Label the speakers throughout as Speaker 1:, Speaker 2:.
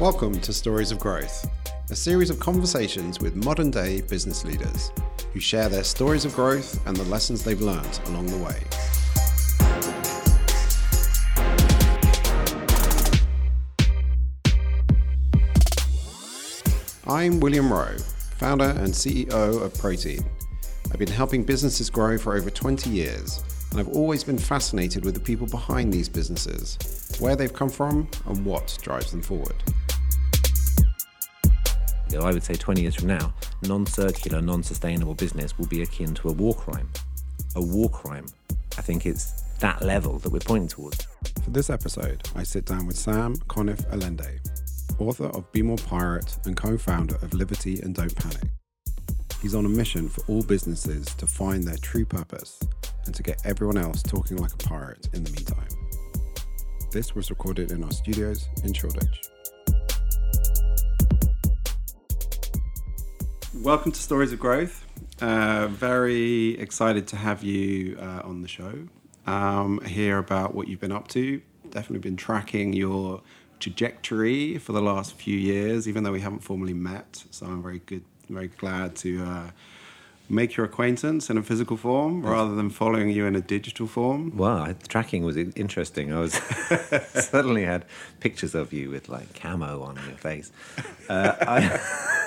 Speaker 1: Welcome to Stories of Growth, a series of conversations with modern day business leaders who share their stories of growth and the lessons they've learned along the way. I'm William Rowe, founder and CEO of Protein. I've been helping businesses grow for over 20 years, and I've always been fascinated with the people behind these businesses, where they've come from, and what drives them forward.
Speaker 2: You know, I would say 20 years from now, non circular, non sustainable business will be akin to a war crime. A war crime. I think it's that level that we're pointing towards.
Speaker 1: For this episode, I sit down with Sam Conniff Allende, author of Be More Pirate and co founder of Livity and Don't Panic. He's on a mission for all businesses to find their true purpose and to get everyone else talking like a pirate in the meantime. This was recorded in our studios in Shoreditch. Welcome to Stories of Growth. Uh, very excited to have you uh, on the show. Um, hear about what you've been up to. Definitely been tracking your trajectory for the last few years, even though we haven't formally met. So I'm very good, very glad to uh, make your acquaintance in a physical form rather than following you in a digital form.
Speaker 2: Wow, tracking was interesting. I was suddenly had pictures of you with like camo on your face. Uh, I,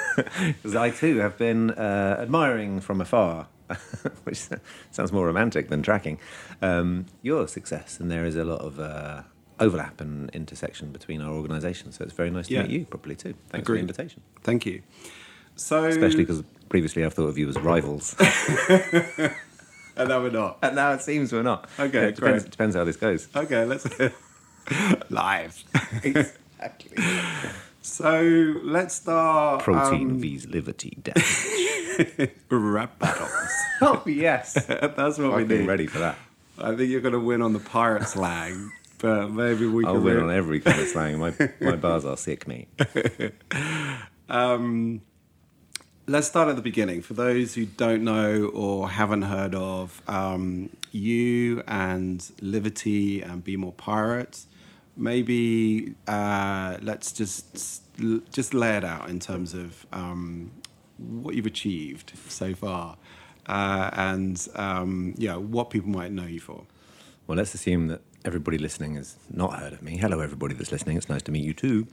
Speaker 2: 'cause I too have been uh, admiring from afar, which sounds more romantic than tracking, um, your success. And there is a lot of uh, overlap and intersection between our organisations. So it's very nice to
Speaker 1: Yeah.
Speaker 2: meet you properly too. Thanks
Speaker 1: Agreed.
Speaker 2: for the invitation.
Speaker 1: Thank you. So,
Speaker 2: Especially because previously I've thought of you as rivals.
Speaker 1: and now we're not.
Speaker 2: and now it seems we're not.
Speaker 1: Okay,
Speaker 2: Yeah, it depends,
Speaker 1: great.
Speaker 2: depends how this goes.
Speaker 1: Okay, let's live.
Speaker 2: Exactly.
Speaker 1: So let's start.
Speaker 2: Protein
Speaker 1: um,
Speaker 2: vs Livity damage.
Speaker 1: rap battles.
Speaker 2: oh yes,
Speaker 1: That's what we
Speaker 2: I've been
Speaker 1: need.
Speaker 2: ready for that.
Speaker 1: I think you're going to win on the pirate slang, but maybe we
Speaker 2: I'll
Speaker 1: can
Speaker 2: win
Speaker 1: re-
Speaker 2: on every kind of slang. My my bars are sick, mate.
Speaker 1: Um, let's start at the beginning. For those who don't know or haven't heard of um, you and Livity and Be More Pirates, maybe uh, let's just just lay it out in terms of um, what you've achieved so far, uh, and um, yeah, what people might know you for.
Speaker 2: Well, let's assume that everybody listening has not heard of me. Hello, everybody that's listening. It's nice to meet you too.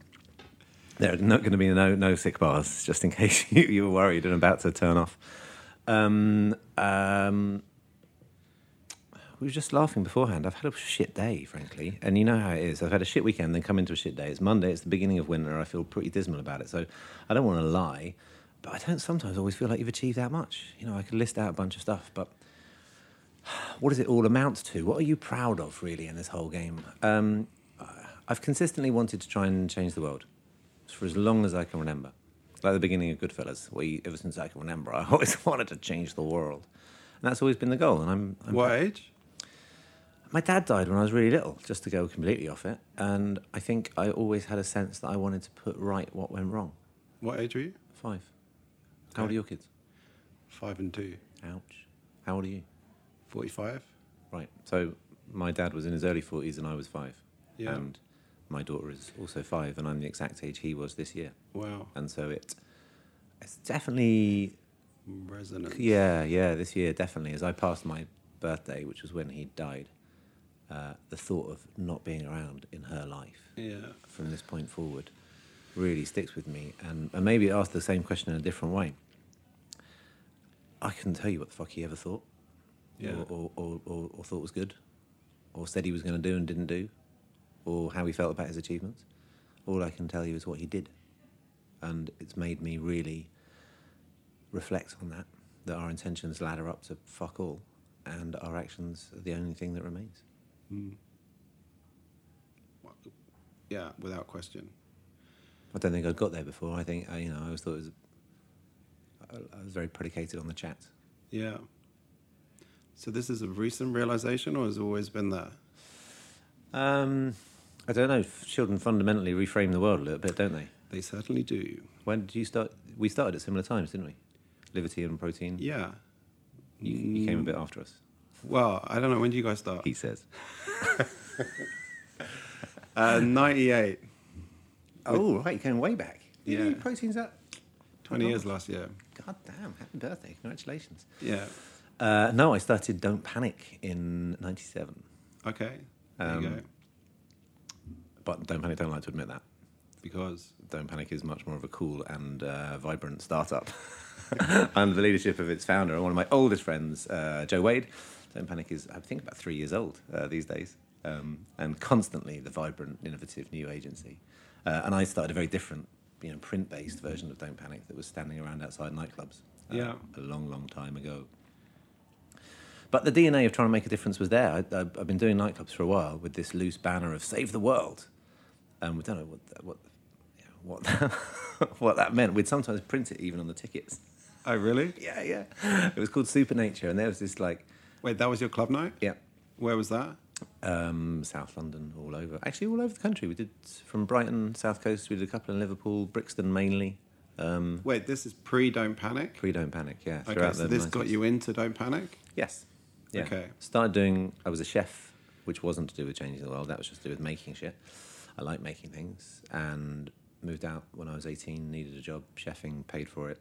Speaker 2: There are not going to be no no sick bars, just in case you, you were worried and about to turn off. Um, um, we were just laughing beforehand. I've had a shit day, frankly, and you know how it is. I've had a shit weekend, then come into a shit day. It's Monday. It's the beginning of winter. I feel pretty dismal about it. So I don't want to lie, but I don't sometimes always feel like you've achieved that much. You know, I could list out a bunch of stuff, but what does it all amount to? What are you proud of, really, in this whole game? Um, I've consistently wanted to try and change the world for as long as I can remember. Like the beginning of Goodfellas, we, ever since I can remember, I always wanted to change the world. And that's always been the goal. And I'm, I'm
Speaker 1: What age?
Speaker 2: My dad died when I was really little, just to go completely off it. And I think I always had a sense that I wanted to put right what went wrong.
Speaker 1: What age were you?
Speaker 2: Five. How old are your kids?
Speaker 1: Five and two.
Speaker 2: Ouch. How old are you?
Speaker 1: Forty-five.
Speaker 2: Right. So my dad was in his early 40s and I was five.
Speaker 1: Yeah.
Speaker 2: And my daughter is also five, and I'm the exact age he was this year.
Speaker 1: Wow.
Speaker 2: And so it, it's definitely,
Speaker 1: Resonance.
Speaker 2: yeah, yeah, this year definitely. As I passed my birthday, which was when he died, uh, the thought of not being around in her life
Speaker 1: Yeah.
Speaker 2: from this point forward really sticks with me. And, and maybe ask the same question in a different way. I couldn't tell you what the fuck he ever thought,
Speaker 1: Yeah.
Speaker 2: or, or, or, or, or thought was good, or said he was going to do and didn't do, or how he felt about his achievements. All I can tell you is what he did. And it's made me really reflect on that, that our intentions ladder up to fuck all, and our actions are the only thing that remains. Mm.
Speaker 1: Yeah, without question.
Speaker 2: I don't think I'd got there before. I think, I, you know, I always thought it was, I, I was very predicated on the chat.
Speaker 1: Yeah. So this is a recent realization, or has it always been there?
Speaker 2: Um, I don't know. Children fundamentally reframe the world a little bit, don't they?
Speaker 1: They certainly do.
Speaker 2: When did you start? We started at similar times, didn't we? Livity and Protein.
Speaker 1: Yeah.
Speaker 2: You, you came a bit mm. after us.
Speaker 1: Well, I don't know. When do you guys start?
Speaker 2: He says.
Speaker 1: Uh, 98.
Speaker 2: Oh, right, you're going way back. You
Speaker 1: Yeah.
Speaker 2: knew proteins that.
Speaker 1: 20 years last year.
Speaker 2: God damn! Happy birthday! Congratulations.
Speaker 1: Yeah.
Speaker 2: Uh, no, I started Don't Panic in '97,
Speaker 1: Okay. There you
Speaker 2: Um,
Speaker 1: go.
Speaker 2: but Don't Panic don't like to admit that.
Speaker 1: Because
Speaker 2: Don't Panic is much more of a cool and uh, vibrant startup under the leadership of its founder and one of my oldest friends, uh, Joe Wade. Don't Panic is, I think, about three years old uh, these days, um, and constantly the vibrant, innovative new agency. Uh, and I started a very different, you know, print-based version of Don't Panic that was standing around outside nightclubs. uh,
Speaker 1: Yeah.
Speaker 2: a long, long time ago. But the DNA of trying to make a difference was there. I, I, I've been doing nightclubs for a while with this loose banner of "Save the World," and we don't know what that- what you know, what that, what that meant. We'd sometimes print it even on the tickets.
Speaker 1: Oh, really?
Speaker 2: Yeah, yeah. It was called Supernature, and there was this like,
Speaker 1: Wait, that was your club night?
Speaker 2: yeah,
Speaker 1: Where was that?
Speaker 2: um, South London, all over. Actually, all over the country. We did from Brighton, South Coast. We did a couple in Liverpool, Brixton mainly. Um,
Speaker 1: Wait, this is pre Don't Panic?
Speaker 2: Pre Don't Panic, yeah.
Speaker 1: Okay, so this
Speaker 2: 90s.
Speaker 1: got you into Don't Panic?
Speaker 2: Yes. Yeah.
Speaker 1: Okay.
Speaker 2: Started doing. I was a chef, which wasn't to do with changing the world. That was just to do with making shit. I like making things, and moved out when I was eighteen. Needed a job chefing, paid for it.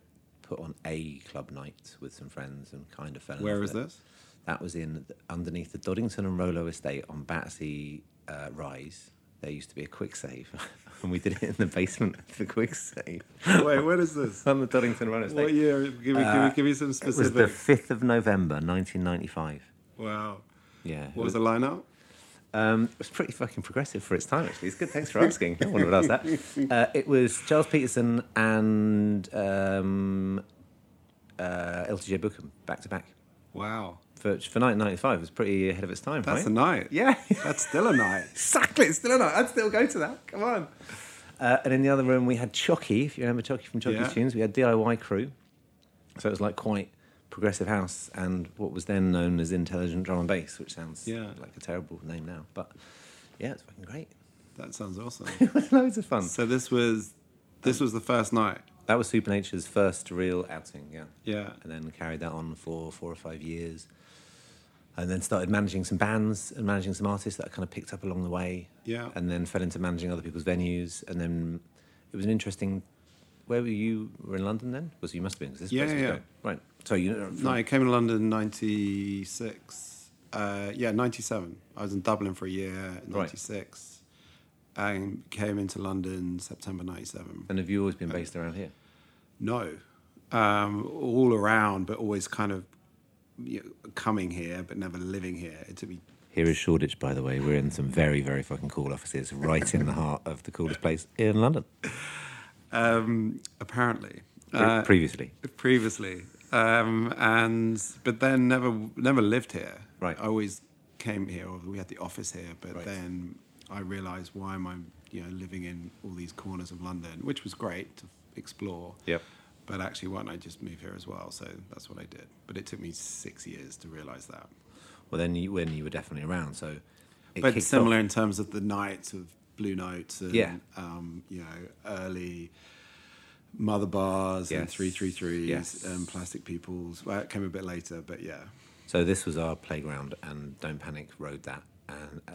Speaker 2: Put on a club night with some friends, and kind of fell. in
Speaker 1: Where
Speaker 2: love
Speaker 1: was this?
Speaker 2: That was in underneath the Doddington and Rollo estate on Battersea uh, Rise. There used to be a Kwik Save, and we did it in the basement of the Kwik Save
Speaker 1: Wait, what is this?
Speaker 2: on the Doddington Rollo estate.
Speaker 1: What year? Give me, give
Speaker 2: Uh,
Speaker 1: me, give me some
Speaker 2: It was the fifth of November, nineteen ninety-five.
Speaker 1: wow.
Speaker 2: Yeah.
Speaker 1: What was the lineup?
Speaker 2: Um, it was pretty fucking progressive for its time, actually. It's good. Thanks for asking. No one would ask that. Uh, it was Charles Peterson and um, uh, LTJ Bukem back to back.
Speaker 1: Wow.
Speaker 2: For, for 1995, it was pretty ahead of its time,
Speaker 1: That's
Speaker 2: right?
Speaker 1: a night.
Speaker 2: Yeah,
Speaker 1: That's still a night.
Speaker 2: exactly. It's still a night. I'd still go to that. Come on. Uh, and in the other room, we had Chucky. If you remember Chucky from Chucky's
Speaker 1: Yeah.
Speaker 2: Tunes, we had DIY Crew. So it was like quite progressive house and what was then known as intelligent drum and bass, which sounds
Speaker 1: Yeah.
Speaker 2: like a terrible name now. But yeah, it's fucking great.
Speaker 1: That sounds awesome.
Speaker 2: It was loads of fun.
Speaker 1: so this was this was the first night.
Speaker 2: That was Supernature's first real outing, yeah.
Speaker 1: Yeah.
Speaker 2: And then carried that on for four or five years. And then started managing some bands and managing some artists that I kind of picked up along the way.
Speaker 1: Yeah.
Speaker 2: And then fell into managing other people's venues. And then it was an interesting. Where were you? Were in London then? Was you must have been? 'cause this
Speaker 1: Yeah, yeah,
Speaker 2: great. Right. So you know.
Speaker 1: No, I came to London in '96. Uh, yeah, '97. I was in Dublin for a year. in
Speaker 2: Right.
Speaker 1: '96, and came into London September '97.
Speaker 2: And have you always been based around here?
Speaker 1: No, um, all around, but always kind of you know, coming here, but never living here. It took me.
Speaker 2: Here is Shoreditch, by the way. We're in some very, very fucking cool offices, right in the heart of the coolest place in London.
Speaker 1: Um, apparently, Uh,
Speaker 2: previously.
Speaker 1: previously, um, and but then never never lived here.
Speaker 2: Right.
Speaker 1: I always came here, or we had the office here, but
Speaker 2: Right.
Speaker 1: then I realised why am I, you know, living in all these corners of London, which was great to explore.
Speaker 2: Yep.
Speaker 1: But actually, why don't I just move here as well? So that's what I did. But it took me six years to realise that.
Speaker 2: Well, then you, when you were definitely around, so.
Speaker 1: But similar
Speaker 2: off-
Speaker 1: in terms of the nights of Blue Notes and
Speaker 2: Yeah.
Speaker 1: um, you know early Mother Bars and
Speaker 2: Yes.
Speaker 1: three three threes
Speaker 2: Yes.
Speaker 1: and Plastic Peoples. Well, it came a bit later, but yeah,
Speaker 2: So this was our playground, and Don't Panic rode that, and uh,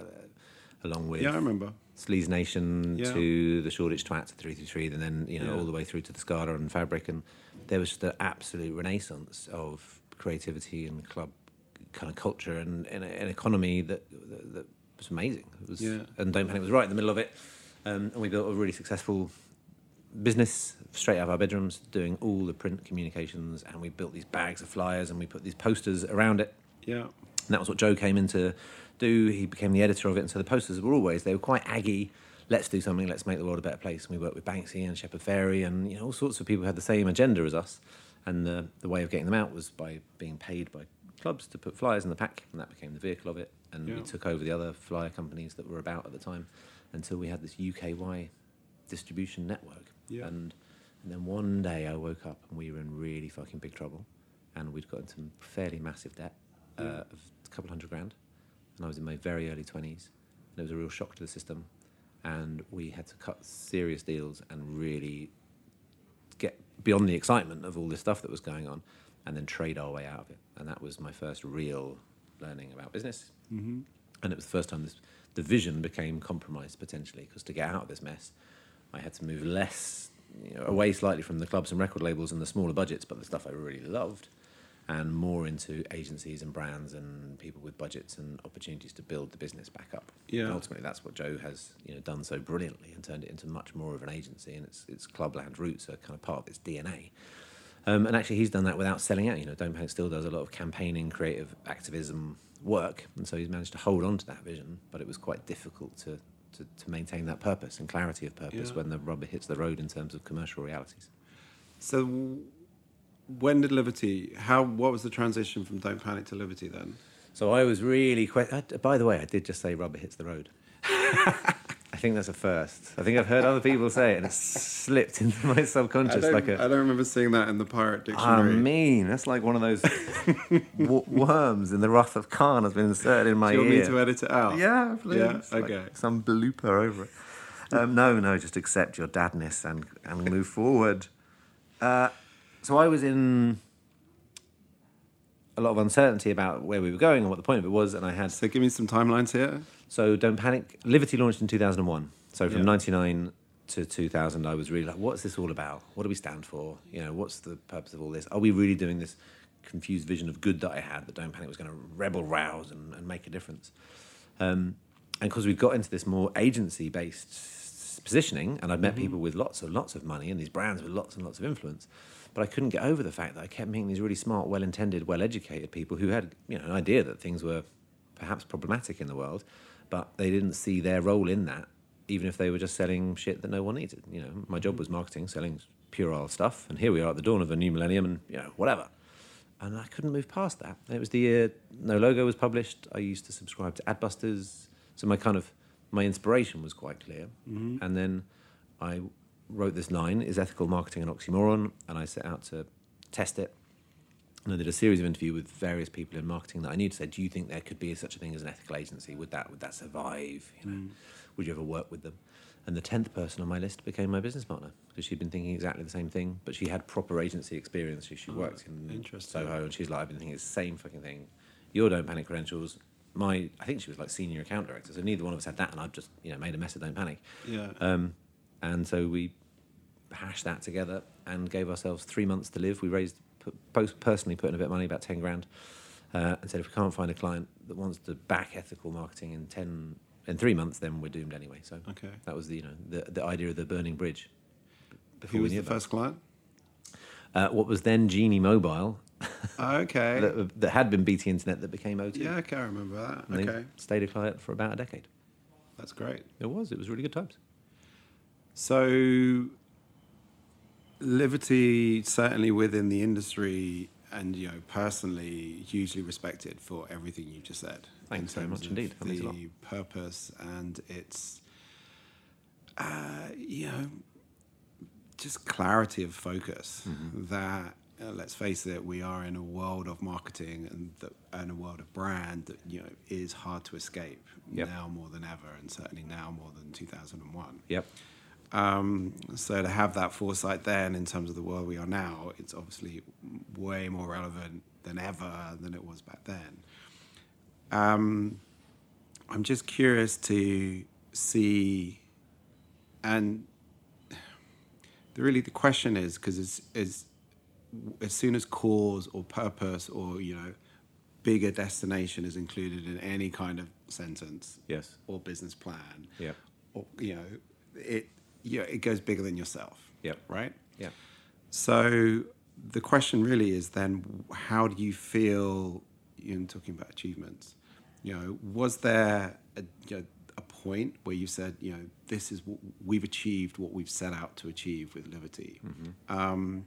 Speaker 2: along with
Speaker 1: yeah, I remember.
Speaker 2: Sleaze Nation
Speaker 1: Yeah.
Speaker 2: to the Shoreditch Twat to 333, and then you know
Speaker 1: Yeah.
Speaker 2: all the way through to the Scala and Fabric, and there was just an absolute renaissance of creativity and club kind of culture and, and an economy that, that, that was amazing. It was,
Speaker 1: Yeah.
Speaker 2: and Don't Panic was right in the middle of it, um, and we built a really successful business straight out of our bedrooms, doing all the print communications, and we built these bags of flyers and we put these posters around it.
Speaker 1: Yeah,
Speaker 2: And that was what Joe came in to do. He became the editor of it, and so the posters were always they were quite aggy. Let's do something. Let's make the world a better place. And we worked with Banksy and Shepard Fairey and you know all sorts of people who had the same agenda as us. And the the way of getting them out was by being paid by clubs to put flyers in the pack, and that became the vehicle of it. And
Speaker 1: Yeah.
Speaker 2: we took over the other flyer companies that were about at the time until we had this UKY distribution network.
Speaker 1: Yeah.
Speaker 2: And and then one day I woke up and we were in really fucking big trouble, and we'd got into some fairly massive debt uh,
Speaker 1: Yeah.
Speaker 2: of a couple hundred grand, and I was in my very early twenties, and it was a real shock to the system, and we had to cut serious deals and really get beyond the excitement of all this stuff that was going on, and then trade our way out of it, and that was my first real learning about business,
Speaker 1: mm-hmm.
Speaker 2: and it was the first time this the vision became compromised potentially because to get out of this mess I had to move less you know, away slightly from the clubs and record labels and the smaller budgets, but the stuff I really loved, and more into agencies and brands and people with budgets and opportunities to build the business back up.
Speaker 1: Yeah.
Speaker 2: And ultimately, that's what Joe has you know done so brilliantly and turned it into much more of an agency, and its its clubland roots are kind of part of its DNA. Um, and actually, he's done that without selling out. You know, Don't Panic still does a lot of campaigning, creative activism work, and so he's managed to hold on to that vision. But it was quite difficult to to, to maintain that purpose and clarity of purpose
Speaker 1: Yeah.
Speaker 2: when the rubber hits the road in terms of commercial realities.
Speaker 1: So, when did Livity? How? What was the transition from Don't Panic to Livity then?
Speaker 2: So I was really. Que- I, by the way, I did just say rubber hits the road. I think that's a first. I think I've heard other people say it, and it's slipped into my subconscious
Speaker 1: don't,
Speaker 2: like
Speaker 1: I
Speaker 2: a.
Speaker 1: don't remember seeing that in the pirate dictionary.
Speaker 2: I mean, that's like one of those w- worms in the wrath of Khan has been inserted in my
Speaker 1: Do you want
Speaker 2: ear.
Speaker 1: me to edit it out?
Speaker 2: Yeah, please.
Speaker 1: Yeah,
Speaker 2: Like
Speaker 1: okay.
Speaker 2: some blooper over it. Um, no, no, just accept your dadness and, and move forward. Uh, so I was in a lot of uncertainty about where we were going and what the point of it was, and I had
Speaker 1: So give me some timelines here.
Speaker 2: So Don't Panic. Livity launched in 2001. So from
Speaker 1: Yeah.
Speaker 2: 99 to 2000, I was really like, what's this all about? What do we stand for? You know, what's the purpose of all this? Are we really doing this confused vision of good that I had that Don't Panic was going to rebel rouse and, and make a difference? Um, and because we got into this more agency based positioning, and I'd met people with lots and lots of money and these brands with lots and lots of influence, but I couldn't get over the fact that I kept meeting these really smart, well intended, well educated people who had you know an idea that things were perhaps problematic in the world, but they didn't see their role in that, even if they were just selling shit that no one needed. You know, my job mm-hmm. was marketing, selling puerile stuff, and here we are at the dawn of a new millennium, and you know, whatever. And I couldn't move past that. It was the year No Logo was published. I used to subscribe to Adbusters, so my kind of my inspiration was quite clear. Mm-hmm. And then I wrote this line: "Is ethical marketing an oxymoron?" And I set out to test it. And I did a series of interviews with various people in marketing that I knew to say, do you think there could be such a thing as an ethical agency? Would that would that survive? You know, would you ever work with them? And the tenth person on my list became my business partner because she'd been thinking exactly the same thing, but she had proper agency experience. She, she worked in. Soho, and she's like, I've been thinking the same fucking thing. Your don't panic credentials. My, I think she was like senior account director, so neither one of us had that, and I've just you know made a mess of don't panic.
Speaker 1: Yeah.
Speaker 2: Um, and so we hashed that together and gave ourselves three months to live. We raised, pu- both personally put in a bit of money, about 10 grand, uh, and said if we can't find a client that wants to back ethical marketing in 10, in three months, then we're doomed anyway. So
Speaker 1: Okay.
Speaker 2: that was the, you know, the, the idea of the burning bridge.
Speaker 1: Who was the
Speaker 2: about
Speaker 1: first client?
Speaker 2: Uh, what was then Genie Mobile,
Speaker 1: Okay.
Speaker 2: that, that had been BT Internet that became O2.
Speaker 1: yeah, okay, I remember that.
Speaker 2: And
Speaker 1: Okay,
Speaker 2: stayed a client for about a decade.
Speaker 1: that's great.
Speaker 2: It was, it was really good times.
Speaker 1: So, Livity certainly within the industry and you know personally hugely respected for everything you've just said.
Speaker 2: Thanks very much indeed. That means a lot.
Speaker 1: The purpose and its, uh, you know, just clarity of focus.
Speaker 2: Mm-hmm.
Speaker 1: That uh, let's face it, we are in a world of marketing and the, and a world of brand that you know is hard to escape
Speaker 2: Yep.
Speaker 1: now more than ever, and certainly now more than two thousand and one.
Speaker 2: Yep.
Speaker 1: Um, so to have that foresight then in terms of the world we are now, it's obviously way more relevant than ever than it was back then. Um, I'm just curious to see, and the, really the question is because it's, it's as soon as cause or purpose or you know bigger destination is included in any kind of sentence
Speaker 2: Yes.
Speaker 1: or business plan
Speaker 2: yeah
Speaker 1: or you know it yeah it goes bigger than yourself
Speaker 2: Yep.
Speaker 1: right
Speaker 2: Yeah.
Speaker 1: so the question really is then how do you feel in talking about achievements you know was there a, you know, a point where you said you know this is what we've achieved what we've set out to achieve with Livity um,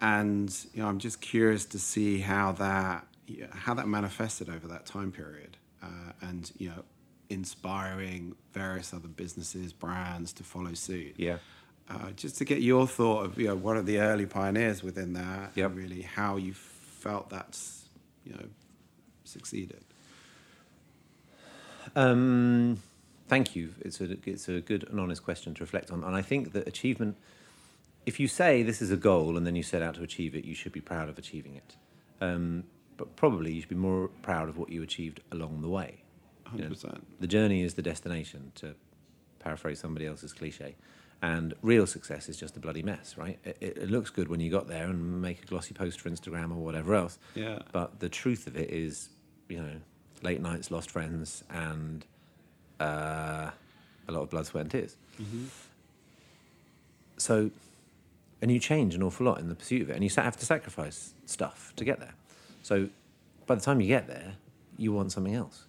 Speaker 1: and you know i'm just curious to see how that how that manifested over that time period uh, and you know inspiring various other businesses brands to follow suit
Speaker 2: Yeah.
Speaker 1: uh, just to get your thought of you know one of the early pioneers within that
Speaker 2: Yep.
Speaker 1: and really how you felt that's you know succeeded
Speaker 2: Um, thank you. It's a it's a good and honest question to reflect on, and I think that achievement. If you say this is a goal and then you set out to achieve it, you should be proud of achieving it. Um, but probably you should be more proud of what you achieved along the way. You know, the journey is the destination, to paraphrase somebody else's cliche. And real success is just a bloody mess, right? It, it, looks good when you got there and make a glossy post for Instagram or whatever else.
Speaker 1: Yeah.
Speaker 2: But the truth of it is, you know, late nights, lost friends, and uh, a lot of blood, sweat, and tears. So, and you change an awful lot in the pursuit of it, and you have to sacrifice stuff to get there. So, by the time you get there, you want something else.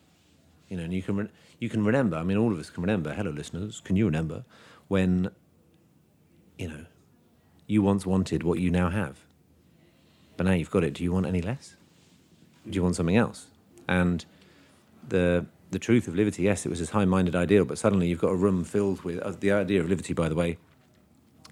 Speaker 2: You know, and you can re- you can remember. I mean, all of us can remember. Hello, listeners. Can you remember when, you know, you once wanted what you now have, but now you've got it. Do you want any less? Do you want something else? And the the truth of Livity, yes, it was this high-minded ideal, but suddenly you've got a room filled with uh, the idea of Livity. By the way,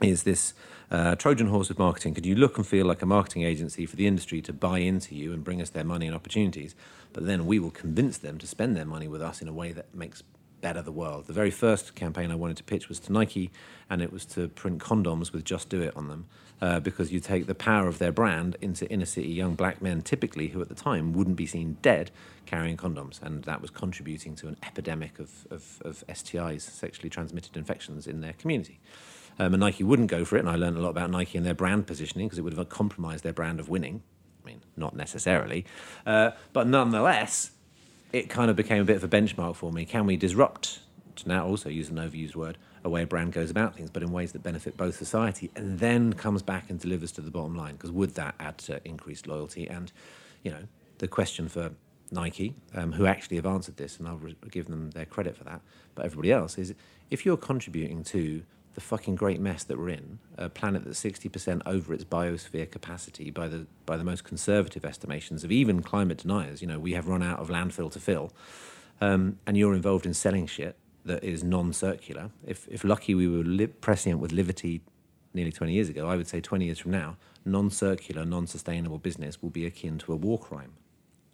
Speaker 2: is this uh, Trojan horse of marketing. Could you look and feel like a marketing agency for the industry to buy into you and bring us their money and opportunities? But then we will convince them to spend their money with us in a way that makes better the world. The very first campaign I wanted to pitch was to Nike, and it was to print condoms with "Just Do It" on them, uh, because you take the power of their brand into inner city young black men, typically who at the time wouldn't be seen dead carrying condoms, and that was contributing to an epidemic of, of, of STIs, sexually transmitted infections, in their community. Um, and Nike wouldn't go for it, and I learned a lot about Nike and their brand positioning because it would have compromised their brand of winning. I mean, not necessarily, uh, but nonetheless, it kind of became a bit of a benchmark for me. Can we disrupt, to now also use an overused word, a way a brand goes about things, but in ways that benefit both society, and then comes back and delivers to the bottom line? Because would that add to increased loyalty? And, you know, the question for Nike, um, who actually have answered this, and I'll re- give them their credit for that, but everybody else is if you're contributing to the fucking great mess that we're in, a planet that's 60% over its biosphere capacity by the, by the most conservative estimations of even climate deniers, you know, we have run out of landfill to fill, um, and you're involved in selling shit that is non-circular. If, if lucky we were li- prescient with Livity nearly 20 years ago, I would say 20 years from now, non-circular, non-sustainable business will be akin to a war crime.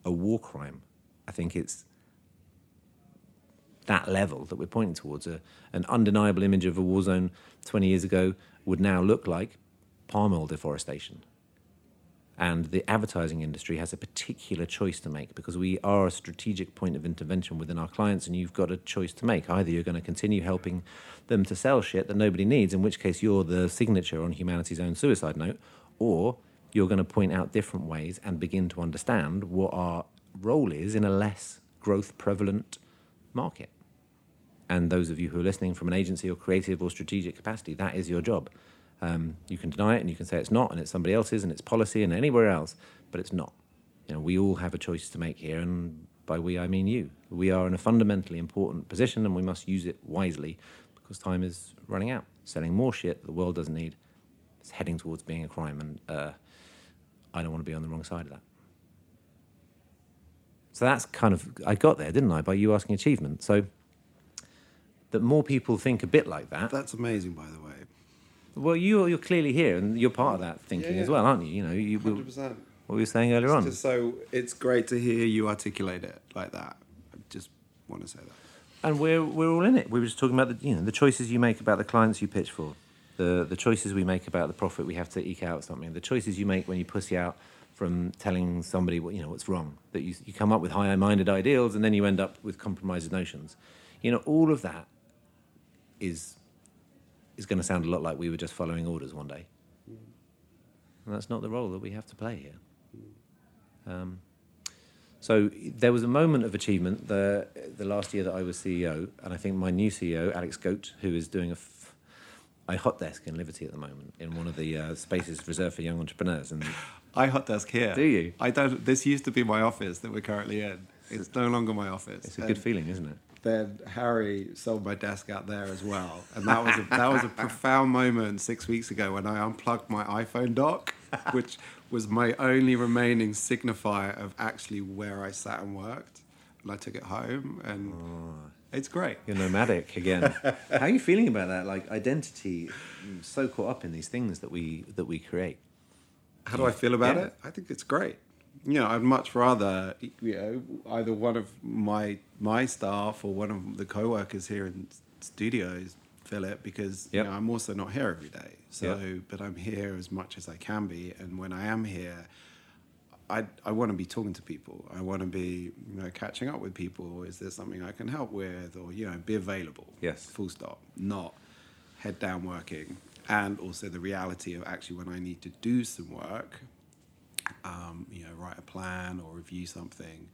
Speaker 2: A war crime. I think it's that level that we're pointing towards. A, an undeniable image of a war zone 20 years ago would now look like palm oil deforestation. And the advertising industry has a particular choice to make because we are a strategic point of intervention within our clients, and you've got a choice to make. Either you're going to continue helping them to sell shit that nobody needs, in which case you're the signature on humanity's own suicide note, or you're going to point out different ways and begin to understand what our role is in a less growth prevalent market. And those of you who are listening from an agency or creative or strategic capacity, that is your job. Um, you can deny it and you can say it's not and it's somebody else's and it's policy and anywhere else, but it's not. You know, we all have a choice to make here, and by we I mean you. We are in a fundamentally important position and we must use it wisely because time is running out. Selling more shit that the world doesn't need is heading towards being a crime, and uh, I don't want to be on the wrong side of that. So that's kind of I got there, didn't I, by you asking achievement. So that more people think a bit like that.
Speaker 1: That's amazing, by the way.
Speaker 2: Well, you you're clearly here, and you're part of that thinking
Speaker 1: Yeah,
Speaker 2: as well, aren't you? You know, you we-
Speaker 1: Hundred percent.
Speaker 2: what we were saying earlier on.
Speaker 1: Just so it's great to hear you articulate it like that. I just want to say that.
Speaker 2: and we're we're all in it. We were just talking about the you know the choices you make about the clients you pitch for, the the choices we make about the profit we have to eke out something, the choices you make when you pussy out from telling somebody what you know what's wrong. That you you come up with high-minded ideals and then you end up with compromised notions. You know, all of that is is going to sound a lot like we were just following orders one day. And that's not the role that we have to play here. Um, so there was a moment of achievement the the last year that I was CEO, and I think my new CEO, Alex Goat, who is doing a, f- a hot desk in Livity at the moment in one of the uh, spaces reserved for young entrepreneurs, and
Speaker 1: I hot desk here.
Speaker 2: Do you?
Speaker 1: I don't. This used to be my office that we're currently in. It's no longer my office.
Speaker 2: it's a good feeling, isn't it?
Speaker 1: Then Harry sold my desk out there as well, and that was a, that was a profound moment six weeks ago when I unplugged my iPhone dock, which was my only remaining signifier of actually where I sat and worked, and I took it home, and it's great.
Speaker 2: You're nomadic again. How are you feeling about that? Like identity, mm, so caught up in these things that we that we create.
Speaker 1: How do I feel about
Speaker 2: Yeah.
Speaker 1: it? I think it's great. You know, I'd much rather you know either one of my my staff or one of the co-workers here in studios fill it because
Speaker 2: Yep.
Speaker 1: you know I'm also not here every day. So,
Speaker 2: Yep.
Speaker 1: but I'm here as much as I can be, and when I am here, I I want to be talking to people. I want to be you know catching up with people. Is there something I can help with, or you know, be available?
Speaker 2: Yes.
Speaker 1: Full stop. Not. head down working, and also the reality of actually when I need to do some work, um, you know, write a plan or review something,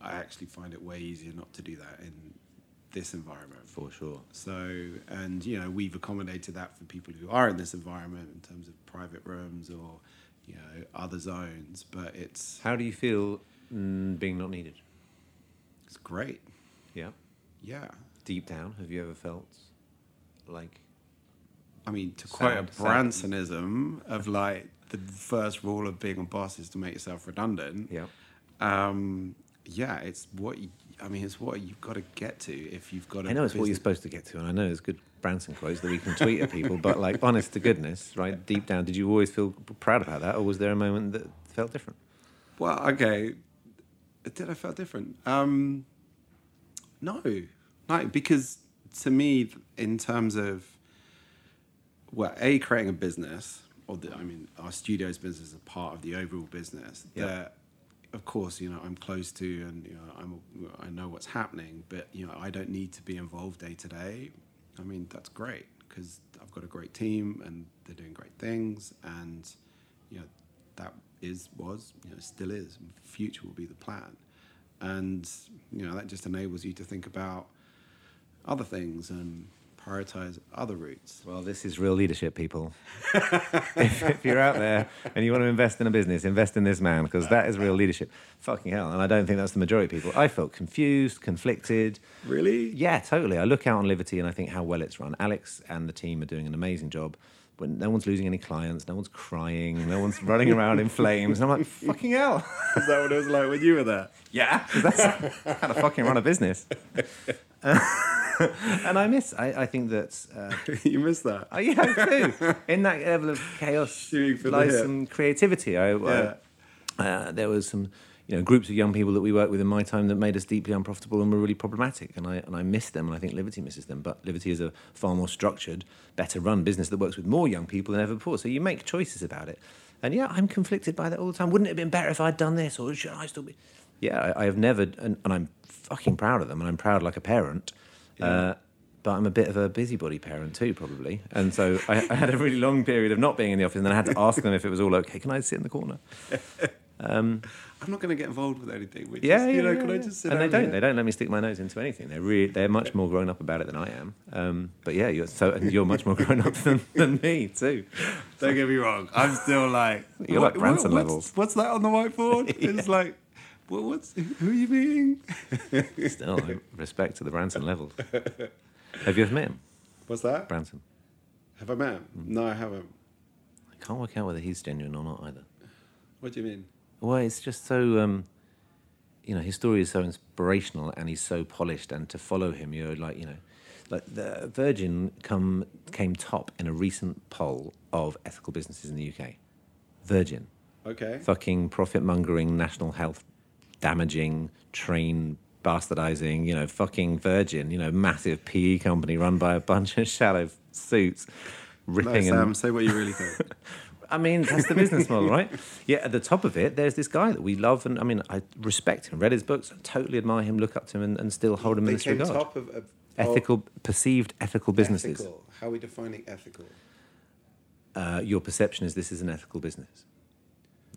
Speaker 1: I actually find it way easier not to do that in this environment.
Speaker 2: For sure.
Speaker 1: So, and you know, we've accommodated that for people who are in this environment in terms of private rooms or you know other zones. But it's
Speaker 2: How do you feel mm, being not needed?
Speaker 1: it's great.
Speaker 2: Yeah.
Speaker 1: Yeah,
Speaker 2: Deep down, have you ever felt like
Speaker 1: I mean, to quote a
Speaker 2: Sad, sad.
Speaker 1: Bransonism of like the first rule of being a boss is to make yourself redundant.
Speaker 2: yeah?
Speaker 1: Um, yeah, it's what you, I mean. It's what you've got to get to if you've got. a
Speaker 2: I know it's what you're supposed to get to, and I know there's good Branson quotes that we can tweet at people, but like, honest to goodness, right? Deep down, did you always feel proud about that, or was there a moment that felt different?
Speaker 1: Well, okay. Did I feel different? Um, no, no, because to me, in terms of well, a creating a business, or the, I mean, our studio's business is a part of the overall business. That, of course, you know, I'm close to, and you know, I'm, I know what's happening, but you know, I don't need to be involved day to day. I mean, that's great because I've got a great team and they're doing great things, and you know, that is was you know still is future will be the plan and you know that just enables you to think about other things and prioritize other routes
Speaker 2: Well, this is real leadership, people. if, if you're out there and you want to invest in a business, invest in this man because that is real leadership. Fucking hell. And I don't think that's the majority of people. I felt confused, conflicted.
Speaker 1: really
Speaker 2: Yeah, totally. I look out on Livity and I think how well it's run. Alex and the team are doing an amazing job. When no one's losing any clients, no one's crying, no one's running around in flames. And I'm like, fucking hell.
Speaker 1: is that what it was like when you were there
Speaker 2: Yeah, that's how to fucking run a business. and I miss, I, I think that, uh,
Speaker 1: you miss that
Speaker 2: oh, yeah, I do. In that level of chaos
Speaker 1: Shooting for the
Speaker 2: lies some creativity. I,
Speaker 1: Yeah.
Speaker 2: I, uh, there was some, you know, groups of young people that we worked with in my time that made us deeply unprofitable and were really problematic. And I, and I miss them, and I think Livity misses them. But Livity is a far more structured, better run business that works with more young people than ever before. So you make choices about it. And yeah, I'm conflicted by that all the time. Wouldn't it have been better if I'd done this, or should I still be? Yeah, I, I have never, and, and I'm fucking proud of them, and I'm proud like a parent. Uh, but I'm a bit of a busybody parent too, probably. And so I, I had a really long period of not being in the office, and then I had to ask them if it was all okay. Can I sit in the corner?
Speaker 1: i'm not going to get involved with anything which
Speaker 2: Yeah,
Speaker 1: is,
Speaker 2: yeah,
Speaker 1: you know
Speaker 2: yeah,
Speaker 1: can i just sit
Speaker 2: and they don't.
Speaker 1: here?
Speaker 2: They don't let me stick my nose into anything. They're really, they're much more grown up about it than I am. Um, but yeah, you're so and you're much more grown up than, than me too.
Speaker 1: don't get me wrong i'm still like
Speaker 2: You're like Branson
Speaker 1: what's,
Speaker 2: levels.
Speaker 1: what's that on the whiteboard it's like what, what's who are you meeting
Speaker 2: Still, respect to the Branson level. Have you ever met him,
Speaker 1: what's that?
Speaker 2: Branson?
Speaker 1: have i met him? No i haven't.
Speaker 2: I can't work out whether he's genuine or not either.
Speaker 1: what do you mean?
Speaker 2: Well, it's just so, um, you know, his story is so inspirational and he's so polished, and to follow him, you're like, you know, like the Virgin come came top in a recent poll of ethical businesses in the UK. Virgin,
Speaker 1: okay.
Speaker 2: Fucking profit mongering, national health damaging, train bastardizing, you know, fucking Virgin, you know, massive PE company run by a bunch of shallow suits, ripping.
Speaker 1: no, Sam,
Speaker 2: and
Speaker 1: say what you really think
Speaker 2: I mean, that's the business model, right? Yeah, at the top of it, there's this guy that we love, and I mean, I respect him, read his books, totally admire him, look up to him, and, and still hold him in
Speaker 1: they
Speaker 2: this
Speaker 1: came
Speaker 2: regard.
Speaker 1: top of, of
Speaker 2: ethical, perceived ethical businesses.
Speaker 1: Ethical. How are we defining ethical?
Speaker 2: Uh, your perception is this is an ethical business.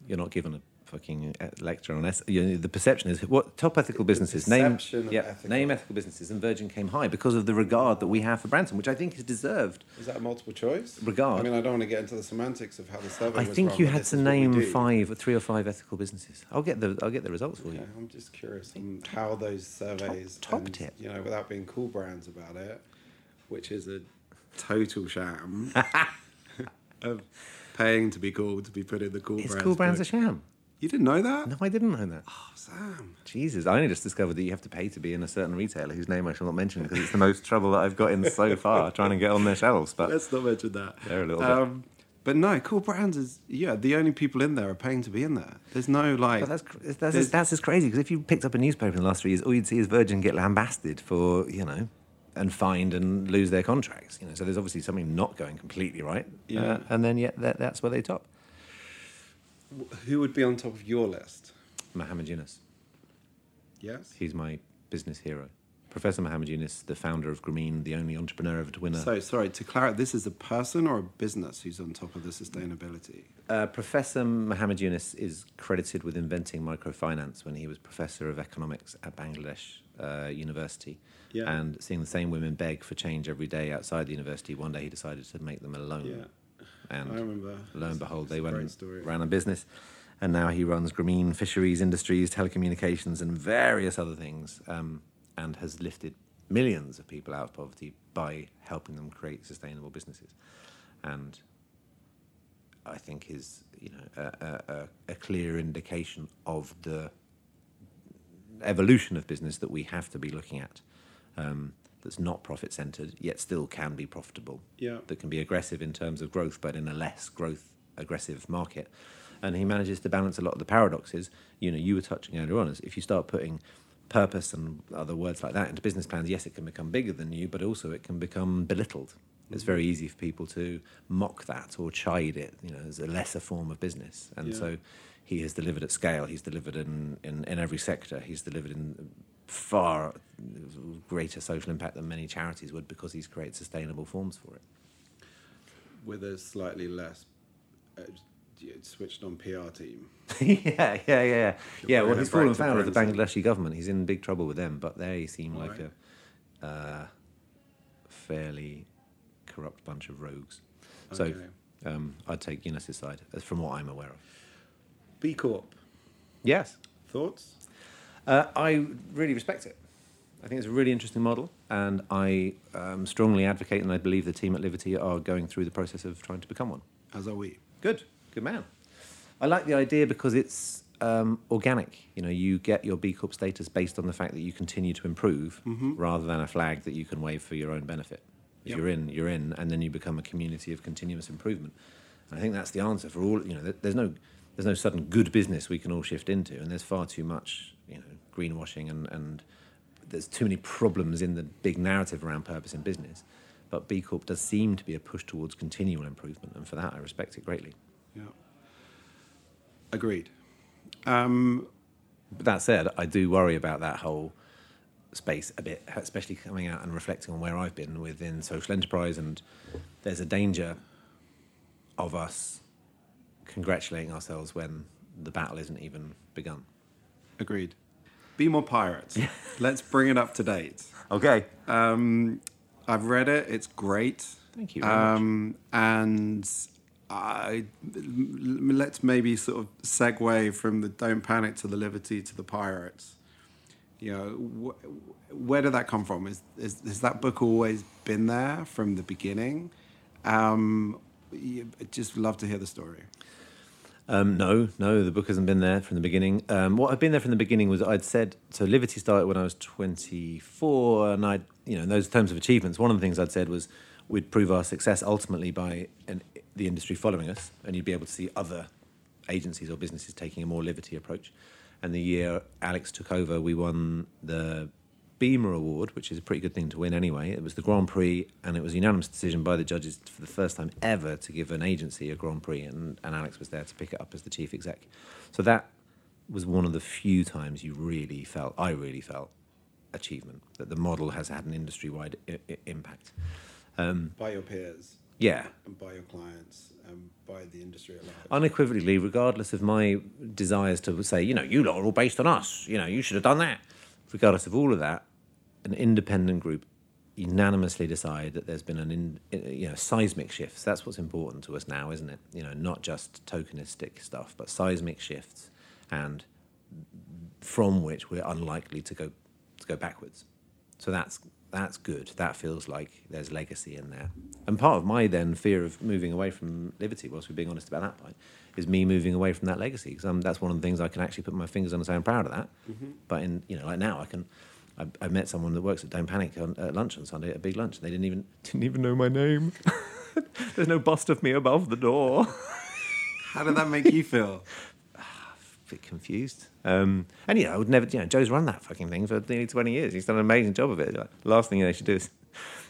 Speaker 2: You're not given a fucking uh, lecture on you know, the perception is what top ethical businesses name yeah,
Speaker 1: ethical.
Speaker 2: name ethical businesses and Virgin came high because of the regard that we have for Branson, which I think is deserved.
Speaker 1: Is that a multiple choice?
Speaker 2: Regard.
Speaker 1: I mean, I don't want to get into the semantics of how the survey
Speaker 2: I think
Speaker 1: run,
Speaker 2: you had to
Speaker 1: is
Speaker 2: name five, three or five ethical businesses. I'll get the I'll get the results for
Speaker 1: Yeah,
Speaker 2: you.
Speaker 1: I'm just curious on how those surveys,
Speaker 2: top
Speaker 1: and,
Speaker 2: tip.
Speaker 1: you know, without being cool brands about it, which is a total sham of paying to be cool to be put in the cool
Speaker 2: It's
Speaker 1: brands.
Speaker 2: cool brands a sham.
Speaker 1: You didn't know that?
Speaker 2: No, I didn't know that.
Speaker 1: Oh, Sam.
Speaker 2: Jesus, I only just discovered that you have to pay to be in a certain retailer whose name I shall not mention because it's the most trouble that I've got in so far trying to get on their shelves. But
Speaker 1: Let's not mention that.
Speaker 2: They're a little bit-
Speaker 1: um, But no, cool brands is yeah. The only people in there are paying to be in there. There's no like.
Speaker 2: But that's that's just, that's just crazy because if you picked up a newspaper in the last three years, all you'd see is Virgin get lambasted for you know, and fined and lose their contracts. You know, so there's obviously something not going completely right.
Speaker 1: Yeah.
Speaker 2: Uh, and then yet that, that's where they top.
Speaker 1: Who would be on top of your list?
Speaker 2: Mohammed Yunus,
Speaker 1: Yes.
Speaker 2: he's my business hero, Professor Mohammed Yunus, the founder of Grameen, the only entrepreneur ever to win a.
Speaker 1: So, sorry, to clarify, this is a person or a business who's on top of the sustainability?
Speaker 2: Uh, professor Mohammed Yunus is credited with inventing microfinance when he was professor of economics at Bangladesh uh, University.
Speaker 1: Yeah.
Speaker 2: And seeing the same women beg for change every day outside the university, one day he decided to make them a loan.
Speaker 1: Yeah,
Speaker 2: And
Speaker 1: I remember.
Speaker 2: lo and behold, they
Speaker 1: It's a
Speaker 2: went and
Speaker 1: story.
Speaker 2: ran a business. And now he runs Grameen Fisheries Industries, telecommunications, and various other things, um, and has lifted millions of people out of poverty by helping them create sustainable businesses. And I think is you know a, a, a- a clear indication of the evolution of business that we have to be looking at. Um, that's not profit centered, yet still can be profitable
Speaker 1: Yeah.
Speaker 2: that can be aggressive in terms of growth, but in a less growth aggressive market. And he manages to balance a lot of the paradoxes. You know, you were touching earlier on is if you start putting purpose and other words like that into business plans, yes, it can become bigger than you, but also it can become belittled. It's mm. very easy for people to mock that or chide it, you know, as a lesser form of business. And
Speaker 1: Yeah.
Speaker 2: so he has delivered at scale. He's delivered in, in, in every sector. He's delivered in far greater social impact than many charities would because he's created sustainable forms for it.
Speaker 1: With a slightly less uh, switched on PR team.
Speaker 2: yeah, yeah, yeah, yeah. Yeah, well, he's fallen foul of the Bangladeshi government. He's in big trouble with them, but they seem like
Speaker 1: Right.
Speaker 2: a uh, fairly corrupt bunch of rogues. So um, I'd take Yunus's side, from what I'm aware of.
Speaker 1: B Corp.
Speaker 2: Yes.
Speaker 1: Thoughts?
Speaker 2: Uh, I really respect it. I think it's a really interesting model, and I um, strongly advocate, and I believe the team at Livity are going through the process of trying to become one.
Speaker 1: As are we.
Speaker 2: Good, good man. I like the idea because it's um, organic. You know, you get your B Corp status based on the fact that you continue to improve, rather than a flag that you can wave for your own benefit. If
Speaker 1: Yep.
Speaker 2: you're in, you're in, and then you become a community of continuous improvement. And I think that's the answer for all. You know, there's no there's no sudden good business we can all shift into, and there's far too much, you know, greenwashing and and there's too many problems in the big narrative around purpose in business. But B Corp does seem to be a push towards continual improvement, and for that I respect it greatly.
Speaker 1: Yeah. Agreed. Um,
Speaker 2: But that said, I do worry about that whole space a bit, especially coming out and reflecting on where I've been within social enterprise. And there's a danger of us congratulating ourselves when the battle isn't even begun.
Speaker 1: Agreed. Be more pirates. Let's bring it up to date.
Speaker 2: Okay.
Speaker 1: Um, I've read it. It's great.
Speaker 2: Thank you very much.
Speaker 1: Um, and I, let's maybe sort of segue from the Don't Panic to the Livity to the Pirates. You know, wh- where did that come from? Is, is has that book always been there from the beginning? Um, you- I'd just love to hear the story.
Speaker 2: Um, no, no, the book hasn't been there from the beginning. Um, what had been there from the beginning was I'd said so. Livity started when I was 24, and I, you know, in those terms of achievements, one of the things I'd said was we'd prove our success ultimately by an, the industry following us, and you'd be able to see other agencies or businesses taking a more Livity approach. And the year Alex took over, we won the Beamer Award, which is a pretty good thing to win anyway. It was the Grand Prix, and it was a unanimous decision by the judges for the first time ever to give an agency a Grand Prix, and, and Alex was there to pick it up as the chief exec. So that was one of the few times you really felt, I really felt, achievement, that the model has had an industry wide I- I- impact. Um,
Speaker 1: By your peers
Speaker 2: yeah,
Speaker 1: and by your clients and by the industry at large.
Speaker 2: unequivocally, regardless of my desires to say, you know, you lot are all based on us, you know, you should have done that. Regardless of all of that, an independent group unanimously decide that there's been an, in, you know, seismic shifts. That's what's important to us now, isn't it? You know, not just tokenistic stuff, but seismic shifts, and from which we're unlikely to go to go backwards. So that's that's good. That feels like there's legacy in there. And part of my then fear of moving away from Livity, whilst we're being honest about that point, is me moving away from that legacy because um, that's one of the things I can actually put my fingers on and say I'm proud of that. But in you know like now I can. I, I met someone that works at Don't Panic on, at lunch on Sunday at a big lunch. And they didn't even didn't even know my name. There's no bust of me above the door.
Speaker 1: How did that make you feel?
Speaker 2: a bit confused. Um, and I would never, you know, Joe's run that fucking thing for nearly 20 years. He's done an amazing job of it. Like, last thing they should do is,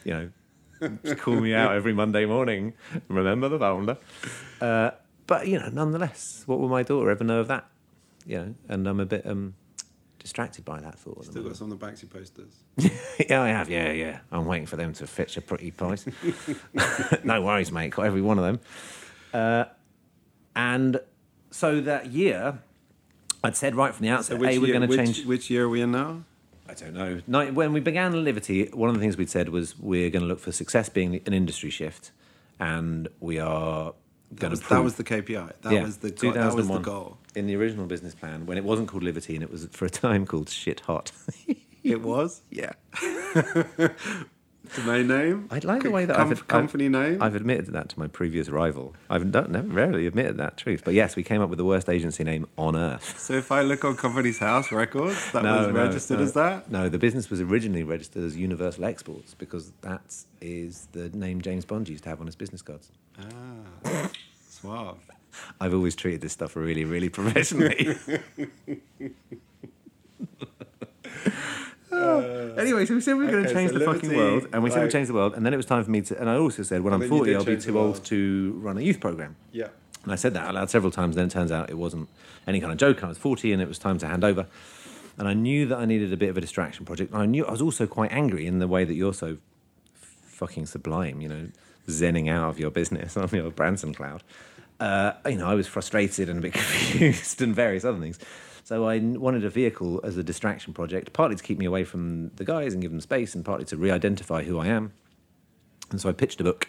Speaker 2: you know, just call me out every Monday morning. Remember the founder. Uh, but, you know, nonetheless, what will my daughter ever know of that? You know, and I'm a bit um, distracted by that thought.
Speaker 1: Still got some of the Banksy posters.
Speaker 2: yeah, I have. Yeah, yeah. I'm waiting for them to fetch a pretty price. no worries, mate. Got every one of them. Uh, and so that year, I'd said right from the outset,
Speaker 1: which
Speaker 2: hey, we're going to change.
Speaker 1: Which year are we in now?
Speaker 2: I don't know. When we began Livity, one of the things we'd said was we're going to look for success being an industry shift, and we are
Speaker 1: That
Speaker 2: going
Speaker 1: was,
Speaker 2: to
Speaker 1: that was the KPI. That was the go- that was the
Speaker 2: 2001.
Speaker 1: goal.
Speaker 2: in the original business plan when it wasn't called Livity and it was for a time called Shit Hot.
Speaker 1: It was
Speaker 2: yeah.
Speaker 1: domain name.
Speaker 2: I like the way that
Speaker 1: com-
Speaker 2: I've,
Speaker 1: company name.
Speaker 2: I've admitted that to my previous rival. I've done, never rarely admitted that truth, but yes, we came up with the worst agency name on earth.
Speaker 1: so if I look on Companies House records, that
Speaker 2: No,
Speaker 1: was
Speaker 2: no,
Speaker 1: registered
Speaker 2: no.
Speaker 1: as that.
Speaker 2: No, the business was originally registered as Universal Exports because that is the name James Bond used to have on his business cards.
Speaker 1: Ah, suave.
Speaker 2: I've always treated this stuff really, really professionally. anyway, so we said we were going to
Speaker 1: okay,
Speaker 2: change
Speaker 1: so
Speaker 2: the fucking world, and we said
Speaker 1: like-
Speaker 2: we'd change the world, and then it was time for me to. And I also said, when I'm 40, I'll be too old to run a youth program.
Speaker 1: Yeah.
Speaker 2: And I said that out loud several times. Then it turns out it wasn't any kind of joke. I was 40 and it was time to hand over. And I knew that I needed a bit of a distraction project. And I knew I was also quite angry in the way that you're so fucking sublime, you know, zenning out of your business on your Branson cloud. Uh, you know, I was frustrated and a bit confused and various other things. So I wanted a vehicle as a distraction project, partly to keep me away from the guys and give them space, and partly to re-identify who I am. And so I pitched a book,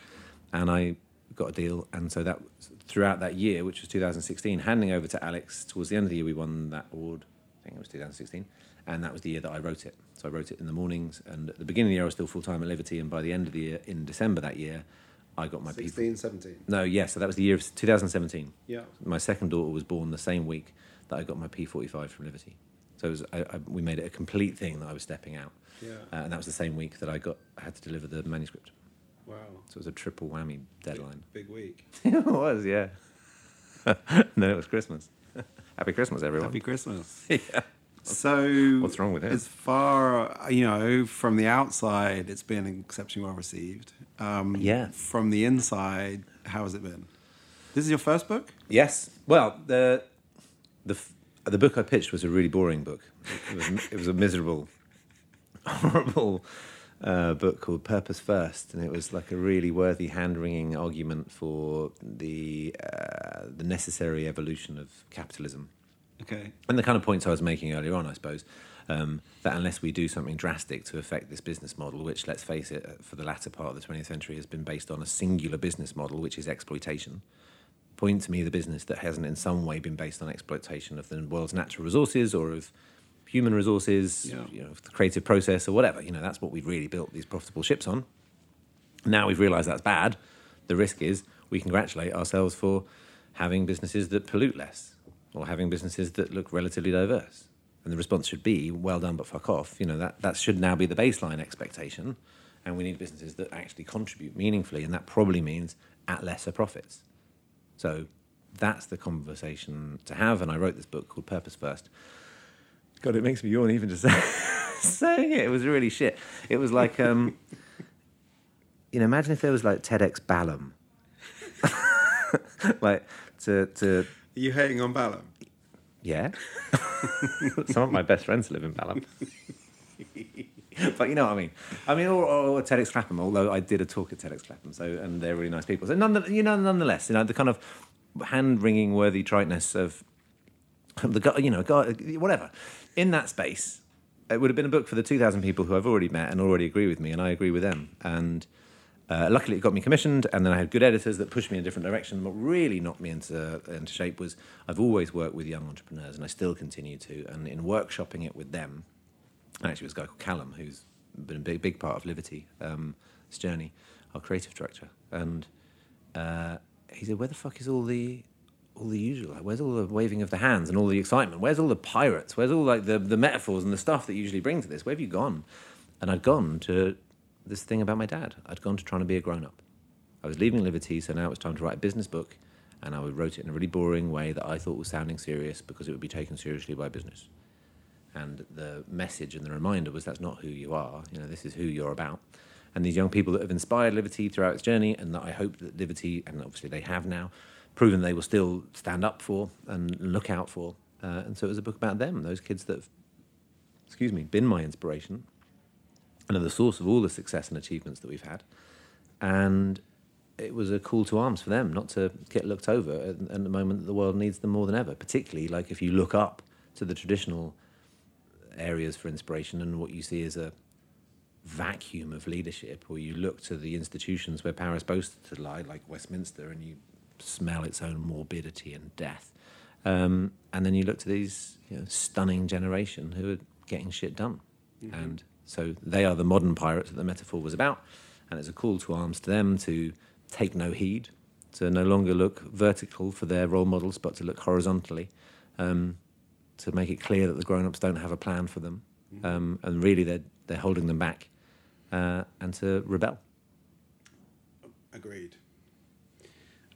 Speaker 2: and I got a deal. And so that throughout that year, which was 2016, handing over to Alex towards the end of the year, we won that award. I think it was 2016, and that was the year that I wrote it. So I wrote it in the mornings, and at the beginning of the year, I was still full time at Livity, and by the end of the year, in December that year, I got my P-
Speaker 1: 16, 17.
Speaker 2: No, yes, so that was the year of 2017.
Speaker 1: Yeah.
Speaker 2: My second daughter was born the same week that I got my P45 from Livity. So it was, I, I, we made it a complete thing that I was stepping out.
Speaker 1: Yeah.
Speaker 2: Uh, and that was the same week that I got I had to deliver the manuscript.
Speaker 1: Wow.
Speaker 2: So it was a triple whammy deadline.
Speaker 1: Big week.
Speaker 2: it was, yeah. and then it was Christmas. Happy Christmas, everyone.
Speaker 1: Happy Christmas.
Speaker 2: yeah.
Speaker 1: So,
Speaker 2: What's wrong with it?
Speaker 1: As far you know, from the outside, it's been exceptionally well received. Um,
Speaker 2: Yeah.
Speaker 1: From the inside, how has it been? This is your first book.
Speaker 2: Yes. Well, the the the book I pitched was a really boring book. It was it was a miserable, horrible uh, book called Purpose First, and it was like a really worthy hand wringing argument for the uh, the necessary evolution of capitalism.
Speaker 1: Okay.
Speaker 2: And the kind of points I was making earlier on, I suppose, um, that unless we do something drastic to affect this business model, which, let's face it, for the latter part of the 20th century has been based on a singular business model, which is exploitation, point to me the business that hasn't in some way been based on exploitation of the world's natural resources or of human resources,
Speaker 1: Yeah.
Speaker 2: you know, of the creative process or whatever. You know, that's what we've really built these profitable ships on. Now we've realised that's bad. The risk is we congratulate ourselves for having businesses that pollute less or having businesses that look relatively diverse. And the response should be, well done, but fuck off. You know, that, that should now be the baseline expectation. And we need businesses that actually contribute meaningfully. And that probably means at lesser profits. So that's the conversation to have. And I wrote this book called Purpose First. God, it makes me yawn even just saying it. It was really shit. It was like, um, you know, imagine if there was like TEDx Balham. like to to
Speaker 1: Are you hating on Balham?
Speaker 2: yeah. Some of my best friends live in Balham. but you know what I mean. I mean, or, or TEDx Clapham. Although I did a talk at TEDx Clapham, so and they're really nice people. So none, you know, nonetheless, you know, the kind of hand wringing worthy triteness of the guy, you know, whatever. In that space, it would have been a book for the two thousand people who I've already met and already agree with me, and I agree with them. And uh, luckily, it got me commissioned, and then I had good editors that pushed me in a different direction. What really knocked me into into shape was I've always worked with young entrepreneurs, and I still continue to. And in workshopping it with them, actually, it was a guy called Callum who's been a big big part of Livity's um, journey, our creative director, and uh, he said, "Where the fuck is all the all the usual? Like, where's all the waving of the hands and all the excitement? Where's all the pirates? Where's all like the the metaphors and the stuff that you usually bring to this? Where have you gone?" And I'd gone to this thing about my dad. I'd gone to trying to be a grown up. I was leaving Livity, so now it was time to write a business book, and I wrote it in a really boring way that I thought was sounding serious because it would be taken seriously by business. And the message and the reminder was that's not who you are. You know, this is who you're about. And these young people that have inspired Livity throughout its journey, and that I hope that Livity, and obviously they have now, proven they will still stand up for and look out for. Uh, and so it was a book about them, those kids that have excuse me, been my inspiration and are the source of all the success and achievements that we've had. And it was a call to arms for them not to get looked over at, at the moment that the world needs them more than ever. Particularly, like if you look up to the traditional areas for inspiration and what you see is a vacuum of leadership, or you look to the institutions where power is supposed to lie, like Westminster, and you smell its own morbidity and death. Um, and then you look to these you know, stunning generation who are getting shit done. Mm-hmm. And so they are the modern pirates that the metaphor was about. And it's a call to arms to them to take no heed, to no longer look vertical for their role models, but to look horizontally, um, to make it clear that the grown ups don't have a plan for them. Mm-hmm. Um, and really, they're, they're holding them back, uh, and to rebel.
Speaker 1: Agreed.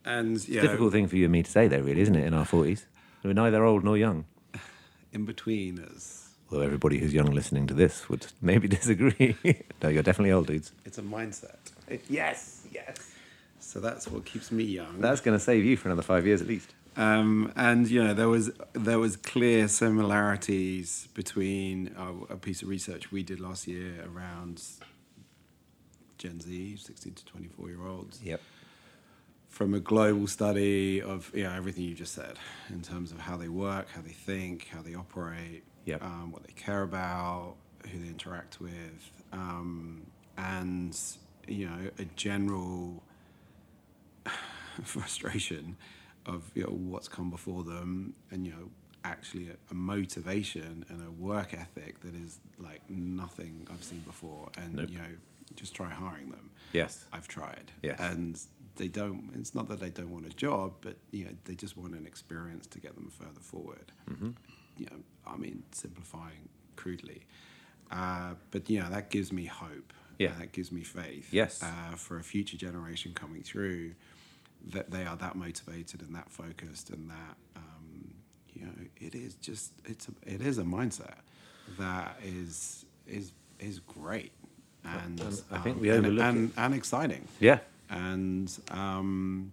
Speaker 1: And yeah,
Speaker 2: difficult thing for you and me to say, though, really, isn't it? In our forties, we're neither old nor young.
Speaker 1: In between us.
Speaker 2: Although everybody who's young listening to this would maybe disagree. no, you're definitely old dudes.
Speaker 1: It's a mindset.
Speaker 2: yes, yes.
Speaker 1: So that's what keeps me young.
Speaker 2: That's going to save you for another five years at least.
Speaker 1: Um, and you know there was there was clear similarities between uh, a piece of research we did last year around Gen Z, sixteen to twenty four year olds.
Speaker 2: Yep
Speaker 1: from a global study of yeah everything you just said in terms of how they work, how they think, how they operate,
Speaker 2: yep.
Speaker 1: um, what they care about, who they interact with, um, and you know a general frustration of you know what's come before them, and you know actually a, a, motivation and a work ethic that is like nothing I've seen before, and nope. you know just try hiring them.
Speaker 2: Yes,
Speaker 1: I've tried.
Speaker 2: Yes,
Speaker 1: and they don't. It's not that they don't want a job, but you know they just want an experience to get them further forward.
Speaker 2: Mm-hmm.
Speaker 1: You know, I mean, simplifying crudely, uh, but you know that gives me hope.
Speaker 2: Yeah,
Speaker 1: that gives me faith.
Speaker 2: Yes,
Speaker 1: uh, for a future generation coming through, that they are that motivated and that focused and that um, you know it is just it's a, it is a mindset that is is is great and,
Speaker 2: and I think we overlook
Speaker 1: and, and, and, exciting.
Speaker 2: Yeah,
Speaker 1: and um,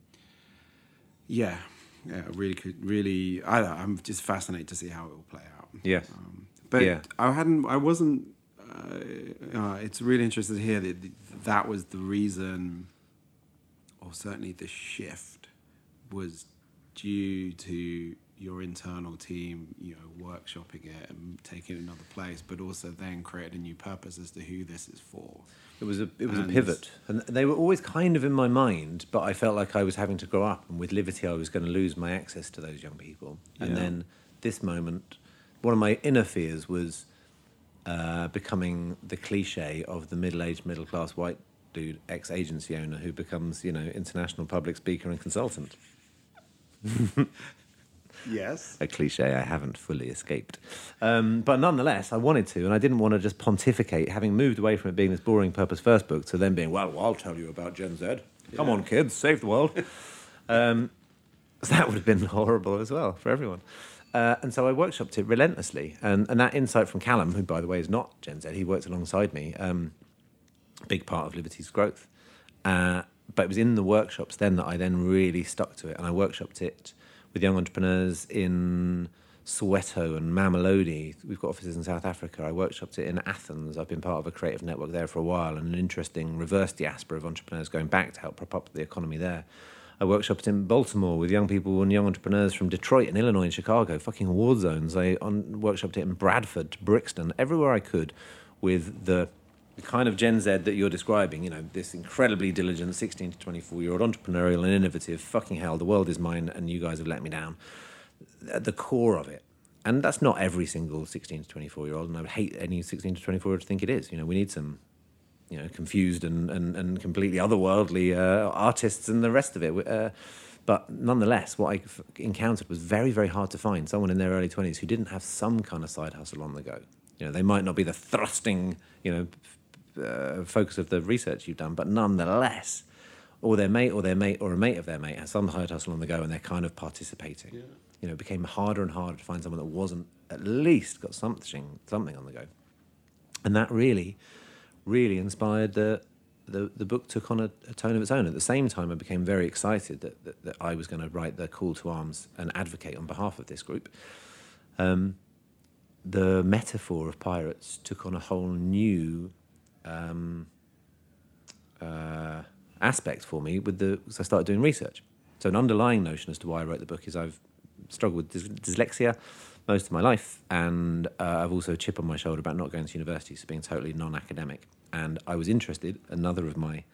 Speaker 1: yeah, yeah, really, could, really. I don't know, I'm just fascinated to see how it will play out.
Speaker 2: Yeah,
Speaker 1: um, but
Speaker 2: yeah.
Speaker 1: I hadn't. I wasn't. Uh, uh, it's really interesting to hear that that was the reason, or certainly the shift, was due to your internal team, you know, workshopping it and taking it another place, but also then create a new purpose as to who this is for.
Speaker 2: It was a it was and a pivot, and they were always kind of in my mind, but I felt like I was having to grow up, and with Livity, I was going to lose my access to those young people. And yeah. then this moment, one of my inner fears was uh, becoming the cliche of the middle-aged, middle-class white dude, ex-agency owner, who becomes, you know, international public speaker and consultant.
Speaker 1: Yes.
Speaker 2: A cliche I haven't fully escaped. Um, but nonetheless, I wanted to, and I didn't want to just pontificate, having moved away from it being this boring purpose first book to then being, well, I'll tell you about Gen Z. Come on, kids, save the world. um, so that would have been horrible as well for everyone. Uh, and so I workshopped it relentlessly. And, and that insight from Callum, who, by the way, is not Gen Z, he works alongside me, um, big part of Livity's growth. Uh, but it was in the workshops then that I then really stuck to it. And I workshopped it with young entrepreneurs in Soweto and Mamelodi. We've got offices in South Africa. I workshopped it in Athens. I've been part of a creative network there for a while and an interesting reverse diaspora of entrepreneurs going back to help prop up the economy there. I workshopped it in Baltimore with young people and young entrepreneurs from Detroit and Illinois and Chicago, fucking war zones. I on, workshopped it in Bradford, Brixton, everywhere I could with the the kind of Gen Z that you're describing, you know, this incredibly diligent 16 to 24 year old entrepreneurial and innovative, fucking hell, the world is mine and you guys have let me down. At the core of it. And that's not every single 16 to 24 year old, and I would hate any 16 to 24 year old to think it is. You know, we need some, you know, confused and, and, and completely otherworldly uh, artists and the rest of it. Uh, but nonetheless, what I encountered was very, very hard to find someone in their early 20s who didn't have some kind of side hustle on the go. You know, they might not be the thrusting, you know, uh, focus of the research you've done, but nonetheless, or their mate or their mate or a mate of their mate has some side hustle on the go and they're kind of participating.
Speaker 1: Yeah.
Speaker 2: You know, it became harder and harder to find someone that wasn't at least got something something on the go, and that really, really inspired the. The, the book took on a, a tone of its own. At the same time, I became very excited that, that, that I was going to write the call to arms and advocate on behalf of this group. Um, the metaphor of pirates took on a whole new um, uh, aspect for me with the because I started doing research. So an underlying notion as to why I wrote the book is I've struggled with dys- dyslexia most of my life, and uh, I've also a chip on my shoulder about not going to university, so being totally non-academic. And I was interested. Another of my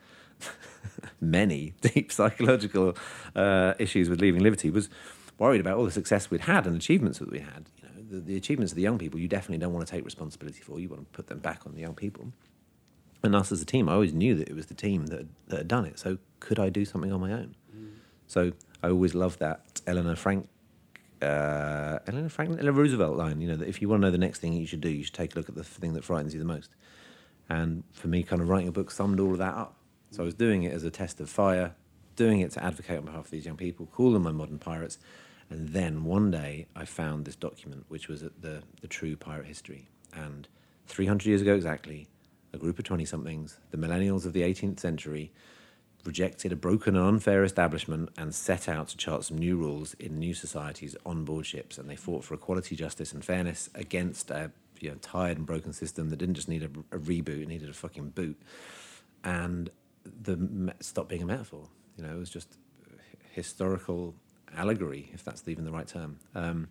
Speaker 2: many deep psychological uh, issues with leaving Livity was worried about all the success we'd had and achievements that we had. You know, the, the achievements of the young people, you definitely don't want to take responsibility for. You want to put them back on the young people. And us as a team, I always knew that it was the team that, that had done it. So could I do something on my own? So I always loved that Eleanor Frank, uh, Eleanor Franklin, Eleanor Roosevelt line. You know that if you want to know the next thing you should do, you should take a look at the thing that frightens you the most. And for me, kind of writing a book summed all of that up. So I was doing it as a test of fire, doing it to advocate on behalf of these young people, call them my modern pirates. And then one day I found this document, which was the, the true pirate history. And 300 years ago exactly, a group of 20 somethings, the millennials of the 18th century, rejected a broken and unfair establishment and set out to chart some new rules in new societies on board ships. And they fought for equality, justice, and fairness against a you know, tired and broken system that didn't just need a, a reboot, it needed a fucking boot. And the stopped being a metaphor. You know, it was just historical allegory, if that's even the right term. Um,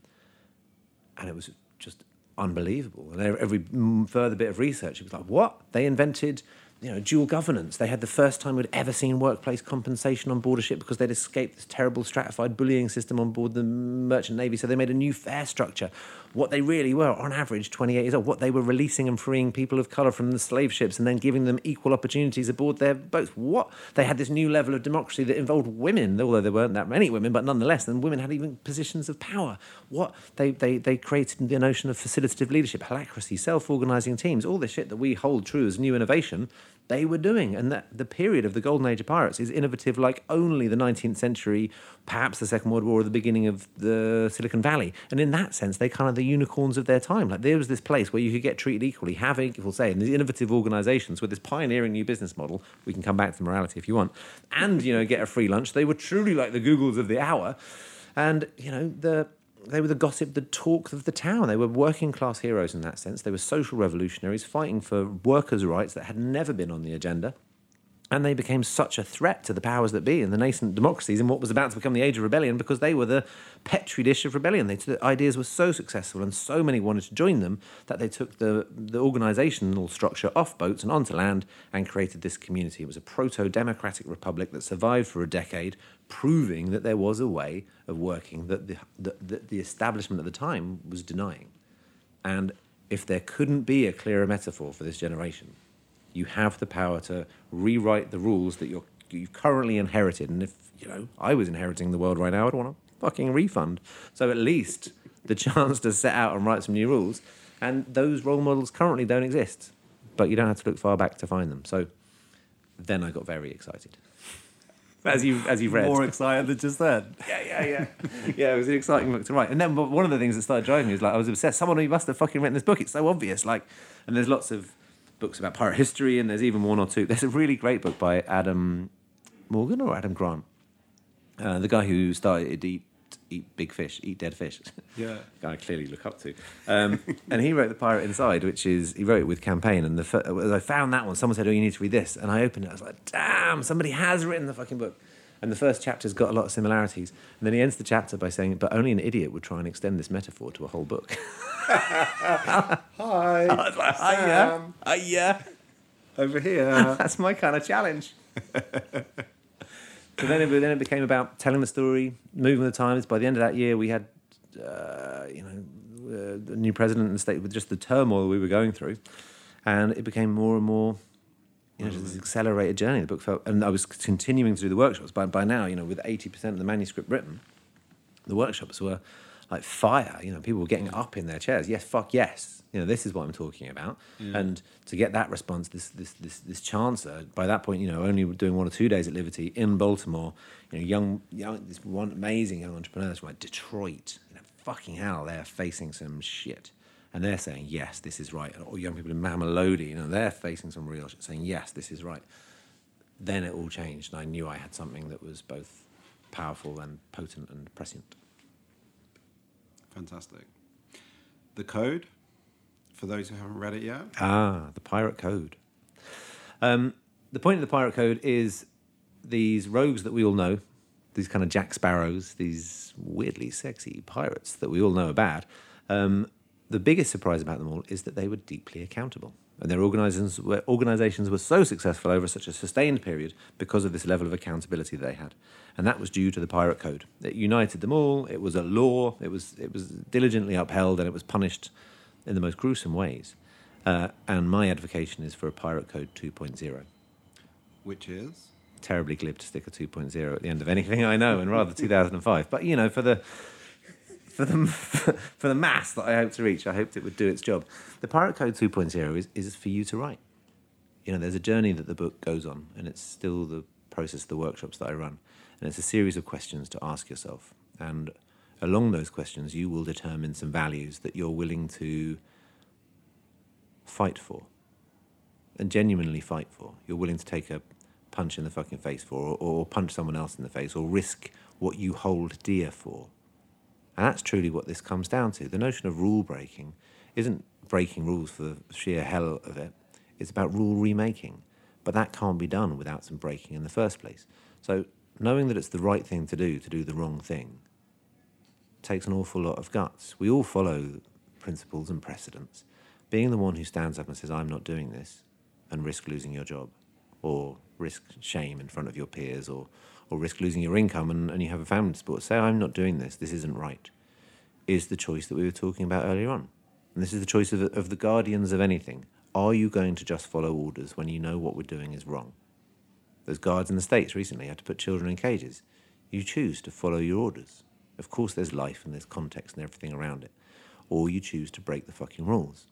Speaker 2: and it was just unbelievable. And every further bit of research, it was like, what? They invented, you know, dual governance. They had the first time we'd ever seen workplace compensation on board a ship because they'd escaped this terrible stratified bullying system on board the merchant navy. So they made a new fare structure. What they really were, on average, 28 years old, what they were releasing and freeing people of colour from the slave ships and then giving them equal opportunities aboard their boats. What? They had this new level of democracy that involved women, although there weren't that many women, but nonetheless, then women had even positions of power. What? They, they, they created the notion of facilitative leadership, holacracy, self organising teams, all this shit that we hold true as new innovation they were doing. And that the period of the golden age of pirates is innovative like only the 19th century, perhaps the Second World War, or the beginning of the Silicon Valley. And in that sense, they kind of the unicorns of their time. Like there was this place where you could get treated equally, having, we'll say, in these innovative organizations with this pioneering new business model. We can come back to morality if you want, and you know, get a free lunch. They were truly like the Googles of the hour. And you know, the they were the gossip, the talk of the town. They were working class heroes in that sense. They were social revolutionaries fighting for workers' rights that had never been on the agenda. And they became such a threat to the powers that be and the nascent democracies in what was about to become the age of rebellion because they were the petri dish of rebellion. They, the ideas were so successful and so many wanted to join them that they took the, the organizational structure off boats and onto land and created this community. It was a proto democratic republic that survived for a decade, proving that there was a way of working that the, the, the establishment at the time was denying. And if there couldn't be a clearer metaphor for this generation, you have the power to rewrite the rules that you're, you've currently inherited. And if, you know, I was inheriting the world right now, I'd want a fucking refund. So at least the chance to set out and write some new rules. And those role models currently don't exist, but you don't have to look far back to find them. So then I got very excited. As you as you've read,
Speaker 1: More excited than just then.
Speaker 2: yeah, yeah, yeah, yeah. It was an exciting book to write. And then one of the things that started driving me was like I was obsessed. Someone who must have fucking written this book. It's so obvious. Like, and there's lots of books about pirate history, and there's even one or two. There's a really great book by Adam Morgan or Adam Grant, uh, the guy who started Eat Eat Big Fish, Eat Dead Fish.
Speaker 1: Yeah.
Speaker 2: guy I clearly look up to. Um, and he wrote The Pirate Inside, which is, he wrote it with campaign. And the I found that one, someone said, Oh, you need to read this. And I opened it. I was like, Damn, somebody has written the fucking book. And the first chapter's got a lot of similarities. And then he ends the chapter by saying, But only an idiot would try and extend this metaphor to a whole book.
Speaker 1: Hi.
Speaker 2: I was like, "Oh, yeah. Oh, yeah.
Speaker 1: Over here.
Speaker 2: That's my kind of challenge. so then it, then it became about telling the story, moving the times. By the end of that year, we had, uh, you know, uh, a new president in the state with just the turmoil we were going through, and it became more and more, you know, just mm. this accelerated journey. The book felt, and I was continuing to do the workshops. By by now, you know, with eighty percent of the manuscript written, the workshops were like fire. You know, people were getting mm. up in their chairs. Yes, fuck yes. You know, this is what I'm talking about. And to get that response, this this this this chancer uh, by that point, you know, only doing one or two days at Livity in Baltimore. You know, young young this one amazing young entrepreneurs from like Detroit. You know, fucking hell, they're facing some shit. And they're saying, yes, this is right. Or young people in Mamelodi, you know, they're facing some real shit, saying, yes, this is right. Then it all changed, and I knew I had something that was both powerful and potent and prescient.
Speaker 1: Fantastic. The code. for those who haven't read it yet.
Speaker 2: Ah, the Pirate Code. Um, the point of the Pirate Code is these rogues that we all know, these kind of Jack Sparrows, these weirdly sexy pirates that we all know about. Um, the biggest surprise about them all is that they were deeply accountable. And their organizations were, organizations were so successful over such a sustained period because of this level of accountability they had. And that was due to the Pirate Code. It united them all, it was a law, it was, it was diligently upheld, and it was punished in the most gruesome ways. Uh, and my advocation is for a Pirate Code 2.0
Speaker 1: Which is?
Speaker 2: terribly glib to stick a 2.0 at the end of anything I know, and rather 2005. But you know, for the for the for the mass that I hope to reach, I hoped it would do its job. The Pirate Code 2.0 is is for you to write. You know, there's a journey that the book goes on, and it's still the process of the workshops that I run, and it's a series of questions to ask yourself, and along those questions, you will determine some values that you're willing to fight for, and genuinely fight for. You're willing to take a punch in the fucking face for, or, or punch someone else in the face, or risk what you hold dear for. And that's truly what this comes down to. The notion of rule breaking isn't breaking rules for the sheer hell of it, it's about rule remaking. But that can't be done without some breaking in the first place. So, knowing that it's the right thing to do to do the wrong thing takes an awful lot of guts. We all follow principles and precedents. Being the one who stands up and says, I'm not doing this, and risk losing your job, or risk shame in front of your peers, or, or risk losing your income and, and you have a family to support, say, I'm not doing this, this isn't right, is the choice that we were talking about earlier on. And this is the choice of, of the guardians of anything. Are you going to just follow orders when you know what we're doing is wrong? Those guards in the States recently had to put children in cages. You choose to follow your orders. Of course, there's life and there's context and everything around it. Or you choose to break the fucking rules.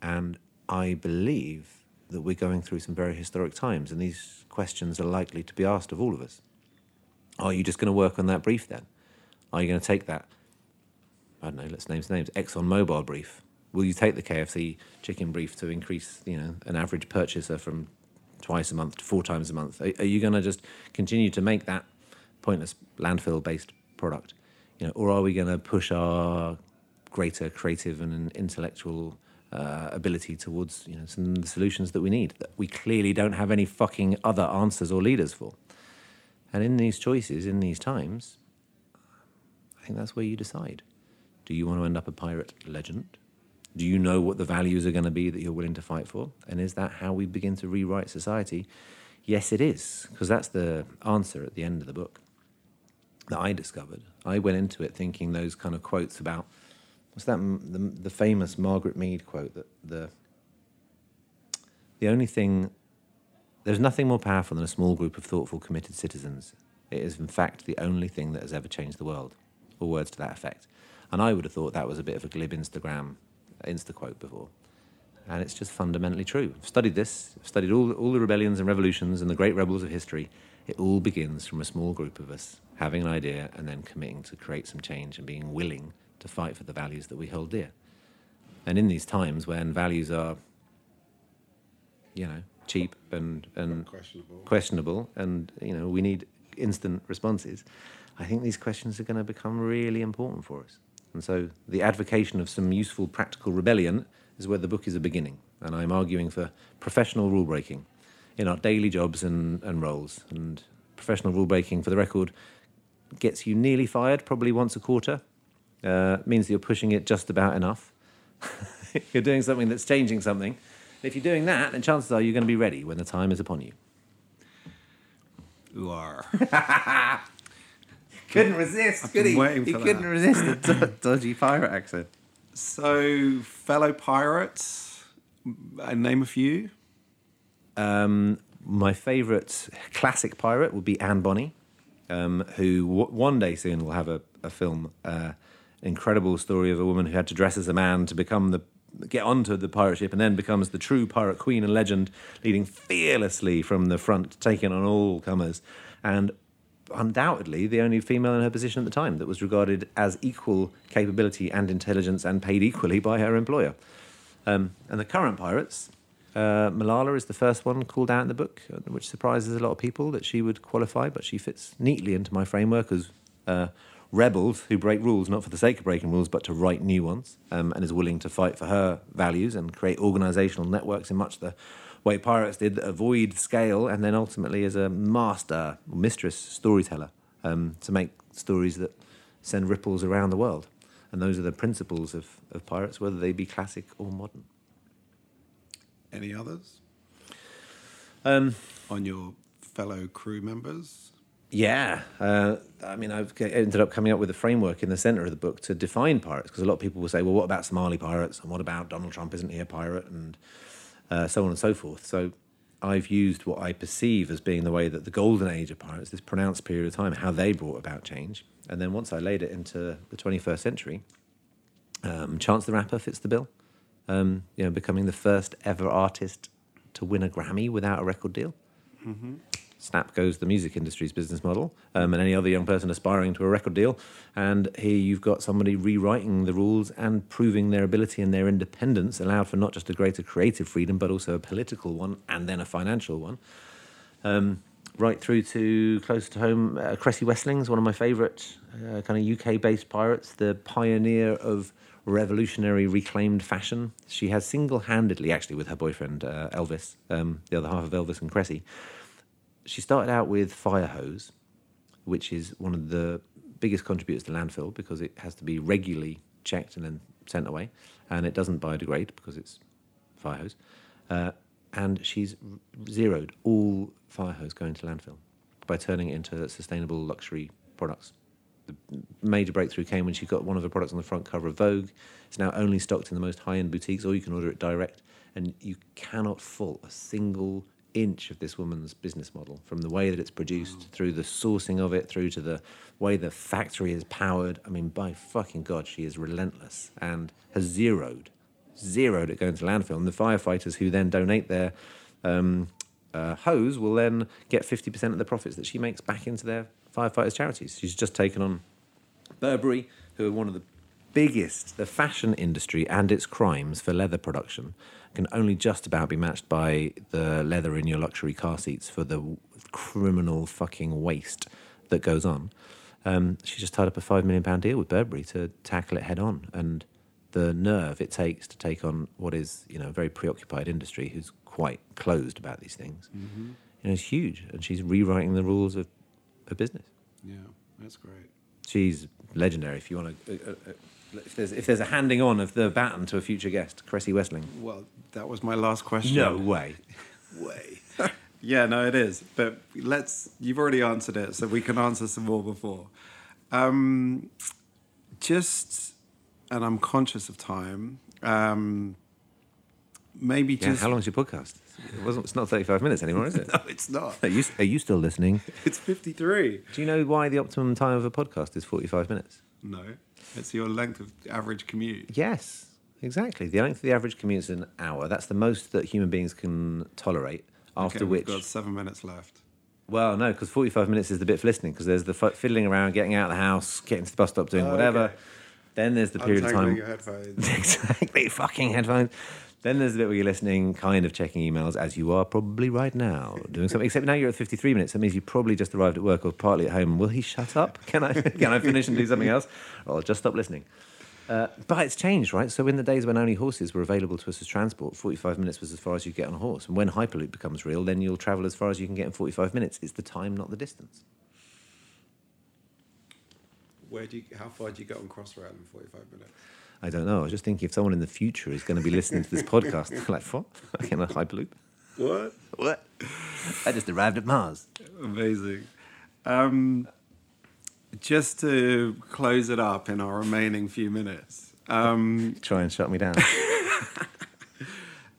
Speaker 2: And I believe that we're going through some very historic times, and these questions are likely to be asked of all of us. Are you just going to work on that brief then? Are you going to take that, I don't know, let's name names, Exxon Mobil brief? Will you take the KFC chicken brief to increase, you know, an average purchaser from twice a month to four times a month? Are, are you going to just continue to make that pointless landfill-based product, you know, or are we going to push our greater creative and intellectual uh, ability towards you know some of the solutions that we need that we clearly don't have any fucking other answers or leaders for. And in these choices, in these times, I think that's where you decide. Do you want to end up a pirate legend? Do you know what the values are going to be that you're willing to fight for? And is that how we begin to rewrite society? Yes, it is, because that's the answer at the end of the book that I discovered. I went into it thinking those kind of quotes about what's that the, the famous Margaret Mead quote that the the only thing there's nothing more powerful than a small group of thoughtful, committed citizens. It is, in fact, the only thing that has ever changed the world, or words to that effect. And I would have thought that was a bit of a glib Instagram Insta quote before. And it's just fundamentally true. I've studied this, I've studied all, all the rebellions and revolutions and the great rebels of history. It all begins from a small group of us having an idea and then committing to create some change and being willing to fight for the values that we hold dear. And in these times when values are, you know, cheap and, and
Speaker 1: Questionable.
Speaker 2: questionable and, you know, we need instant responses, I think these questions are going to become really important for us. And so the advocation of some useful practical rebellion is where the book is a beginning. And I'm arguing for professional rule breaking in our daily jobs and, and roles. And professional rule breaking, for the record, gets you nearly fired, probably once a quarter. Uh, means that you're pushing it just about enough. you're doing something that's changing something. If you're doing that, then chances are you're going to be ready when the time is upon you.
Speaker 1: Who are?
Speaker 2: Couldn't resist,
Speaker 1: I've
Speaker 2: could he? he couldn't resist the do- dodgy pirate accent.
Speaker 1: so, fellow pirates, I name a few.
Speaker 2: Um, my favourite classic pirate would be Anne Bonny, um, who w- one day soon will have a, a film, uh, incredible story of a woman who had to dress as a man to become the get onto the pirate ship and then becomes the true pirate queen and legend, leading fearlessly from the front, taking on all comers, and undoubtedly the only female in her position at the time that was regarded as equal capability and intelligence and paid equally by her employer. Um, and the current pirates, uh, Malala is the first one called out in the book, uh, which surprises a lot of people that she would qualify, but she fits neatly into my framework as uh, rebels who break rules not for the sake of breaking rules, but to write new ones, um, and is willing to fight for her values and create organisational networks in much the way pirates did, that avoid scale, and then ultimately as a master, mistress storyteller, um, to make stories that send ripples around the world. And those are the principles of, of pirates, whether they be classic or modern.
Speaker 1: Any others
Speaker 2: Um,
Speaker 1: on your fellow crew members?
Speaker 2: Yeah, uh, I mean, I've ended up coming up with a framework in the center of the book to define pirates because a lot of people will say, "Well, what about Somali pirates? And what about Donald Trump? Isn't he a pirate?" and uh, so on and so forth. So, I've used what I perceive as being the way that the golden age of pirates, this pronounced period of time, how they brought about change, and then once I laid it into the 21st century, um, Chance the Rapper fits the bill. Um, you know, becoming the first ever artist to win a Grammy without a record deal. Snap goes the music industry's business model, um, and any other young person aspiring to a record deal. And here you've got somebody rewriting the rules and proving their ability and their independence, allowed for not just a greater creative freedom, but also a political one and then a financial one. Um, right through to close to home, uh, Kresse Wesling's one of my favourite uh, kind of UK based pirates, the pioneer of revolutionary reclaimed fashion. She has single handedly, actually, with her boyfriend uh, Elvis, um, the other half of Elvis and Kresse, she started out with fire hose, which is one of the biggest contributors to landfill because it has to be regularly checked and then sent away, and it doesn't biodegrade because it's fire hose. Uh, and she's zeroed all fire hose going to landfill by turning it into sustainable luxury products. The major breakthrough came when she got one of her products on the front cover of Vogue. It's now only stocked in the most high-end boutiques, or you can order it direct. And you cannot fault a single inch of this woman's business model, from the way that it's produced, through the sourcing of it, through to the way the factory is powered. I mean, by fucking god, she is relentless and has zeroed, zeroed it going to landfill. And the firefighters who then donate their um, uh, hose will then get 50% of the profits that she makes back into their firefighters' charities. She's just taken on Burberry, who are one of the biggest, the fashion industry and its crimes for leather production can only just about be matched by the leather in your luxury car seats for the criminal fucking waste that goes on. Um, she just tied up a five million pound deal with Burberry to tackle it head on, and the nerve it takes to take on what is you know a very preoccupied industry who's quite closed about these things, you know, is huge. And she's rewriting the rules of, of business
Speaker 1: Yeah, that's great.
Speaker 2: she's legendary. If you want to, uh, uh, if there's if there's a handing on of the baton to a future guest, Kresse Wesling.
Speaker 1: Well, that was my last question.
Speaker 2: No way.
Speaker 1: way. yeah, no, it is. But let's. You've already answered it, so we can answer some more before. Um, just, and I'm conscious of time. Um, maybe
Speaker 2: Yeah,
Speaker 1: just.
Speaker 2: how long's your podcast? It wasn't. It's not 35 minutes anymore, is it?
Speaker 1: No, it's not.
Speaker 2: Are you, are you still listening?
Speaker 1: It's 53.
Speaker 2: Do you know why the optimum time of a podcast is 45 minutes?
Speaker 1: No, it's your length of average commute.
Speaker 2: Yes, exactly. The length of the average commute is an hour. That's the most that human beings can tolerate. After
Speaker 1: Okay,
Speaker 2: which,
Speaker 1: got seven minutes left.
Speaker 2: well, no, because 45 minutes is the bit for listening. Because there's the f- fiddling around, getting out of the house, getting to the bus stop, doing
Speaker 1: Oh,
Speaker 2: whatever.
Speaker 1: okay.
Speaker 2: Then there's the period of time
Speaker 1: your headphones.
Speaker 2: exactly, fucking headphones. Then there's the bit where you're listening, kind of checking emails, as you are probably right now, doing something. Except now you're at 53 minutes. That means you probably just arrived at work or partly at home. Will he shut up? Can I can I finish and do something else? Or I'll just stop listening. Uh, but it's changed, right? So in the days when only horses were available to us as transport, 45 minutes was as far as you get on a horse. And when Hyperloop becomes real, then you'll travel as far as you can get in 45 minutes. It's the time, not the distance.
Speaker 1: Where do you? How far do you get on Crossrail in 45 minutes?
Speaker 2: I don't know. I was just thinking if someone in the future is going to be listening to this podcast, like, what? like? Fucking a Hyperloop?
Speaker 1: What?
Speaker 2: What? I just arrived at Mars.
Speaker 1: Amazing. Um, just to close it up in our remaining few minutes. Um,
Speaker 2: Try and shut me down.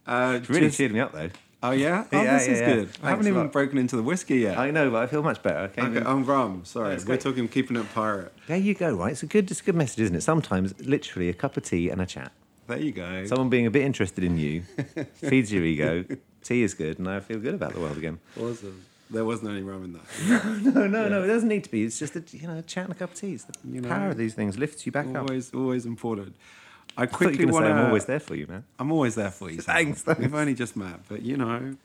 Speaker 1: uh,
Speaker 2: really
Speaker 1: just-
Speaker 2: cheered me up, though.
Speaker 1: Oh yeah, oh,
Speaker 2: Yeah,
Speaker 1: this
Speaker 2: yeah,
Speaker 1: is
Speaker 2: yeah.
Speaker 1: good. I haven't even broken into the whiskey yet.
Speaker 2: I know, but I feel much better.
Speaker 1: Okay, I'm rum. Sorry, we're talking keeping it pirate.
Speaker 2: There you go, right? It's a good, it's a good message, isn't it? Sometimes, literally, a cup of tea and a chat.
Speaker 1: There you go.
Speaker 2: Someone being a bit interested in you feeds your ego. Tea is good, and I feel good about the world again.
Speaker 1: awesome. There wasn't any rum in that.
Speaker 2: No, no, no. It doesn't need to be. It's just a you know, a chat and a cup of tea. It's the
Speaker 1: You know,
Speaker 2: power of these things lifts you back up.
Speaker 1: always, always important. I
Speaker 2: I
Speaker 1: quickly
Speaker 2: going
Speaker 1: want
Speaker 2: to. I'm always there for you, man.
Speaker 1: I'm always there for you.
Speaker 2: Thanks, thanks.
Speaker 1: We've only just met, but you know.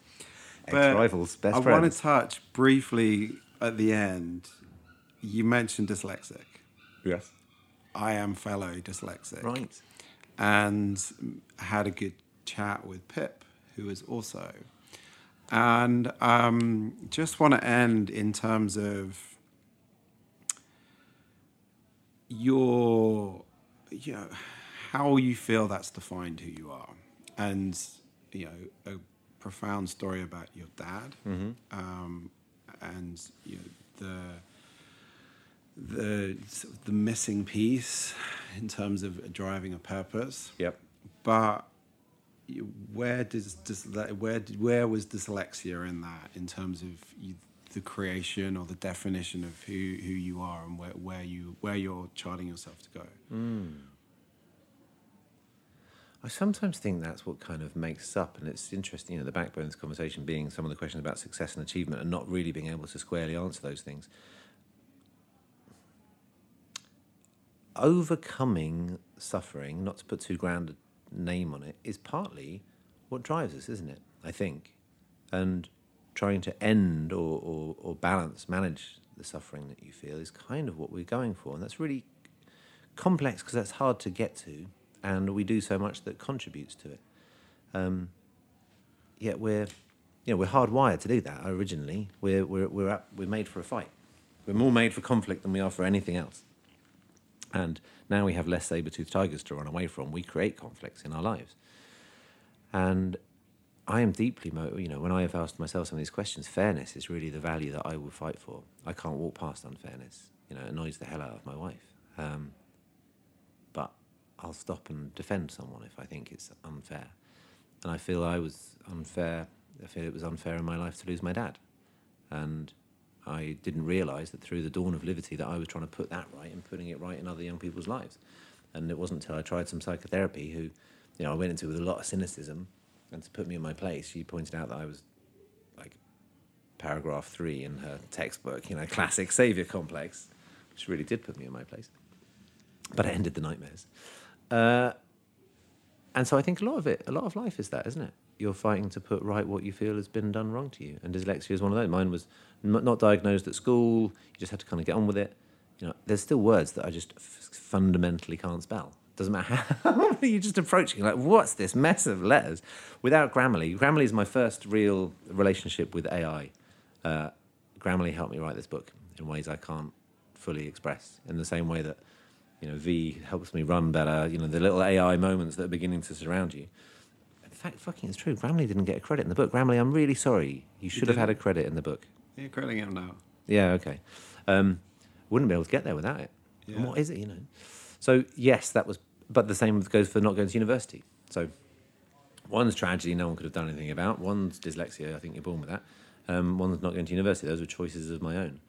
Speaker 2: Ex-rivals, best
Speaker 1: I
Speaker 2: friends.
Speaker 1: want to touch briefly at the end. You mentioned dyslexic.
Speaker 2: Yes.
Speaker 1: I am fellow dyslexic.
Speaker 2: Right.
Speaker 1: and had a good chat with Pip, who is also. And um, just want to end in terms of your, you know, how you feel that's defined who you are, and you know, a profound story about your dad, um, and you know, the the sort of the missing piece in terms of driving a purpose.
Speaker 2: Yep.
Speaker 1: But where does, does that, where did- where was dyslexia in that in terms of you, the creation or the definition of who, who you are and where, where you where you're charting yourself to go?
Speaker 2: I sometimes think that's what kind of makes up, and it's interesting, you know, the backbone of this conversation being some of the questions about success and achievement and not really being able to squarely answer those things. Overcoming suffering, not to put too grand a name on it, is partly what drives us, isn't it? I think. And trying to end or, or, or balance, manage the suffering that you feel is kind of what we're going for. And that's really complex because that's hard to get to, and we do so much that contributes to it. Um, yet we're, you know, we're hardwired to do that. Originally, we're we're we're up, we're made for a fight. We're more made for conflict than we are for anything else. And now we have less saber-toothed tigers to run away from. We create conflicts in our lives. And I am deeply, you know, when I have asked myself some of these questions, fairness is really the value that I will fight for. I can't walk past unfairness. You know, it annoys the hell out of my wife. Um, I'll stop and defend someone if I think it's unfair. And I feel I was unfair. I feel it was unfair in my life to lose my dad. And I didn't realise that through the dawn of Livity that I was trying to put that right and putting it right in other young people's lives. And it wasn't until I tried some psychotherapy who, you know, I went into with a lot of cynicism and to put me in my place, she pointed out that I was like paragraph three in her textbook, you know, classic savior complex, which really did put me in my place. But it ended the nightmares. Uh, and so I think a lot of it, a lot of life is that, isn't it? You're fighting to put right what you feel has been done wrong to you. And dyslexia is one of those. Mine was not diagnosed at school. You just had to kind of get on with it. You know, there's still words that I just f- fundamentally can't spell. Doesn't matter how you just approaching like, what's this mess of letters? Without Grammarly, Grammarly is my first real relationship with AI. Uh, Grammarly helped me write this book in ways I can't fully express. In the same way that you know V helps me run better. You know the little AI moments that are beginning to surround you. In fact, fucking, it's true. Grammarly didn't get a credit in the book. Grammarly, I'm really sorry. You should have had a credit in the book.
Speaker 1: You're crediting him now.
Speaker 2: Yeah, okay. Um, wouldn't be able to get there without it. And
Speaker 1: Yeah.
Speaker 2: what is it, you know? So yes, that was. But the same goes for not going to university. So one's tragedy, no one could have done anything about. One's dyslexia, I think you're born with that. Um, one's not going to university. Those were choices of my own,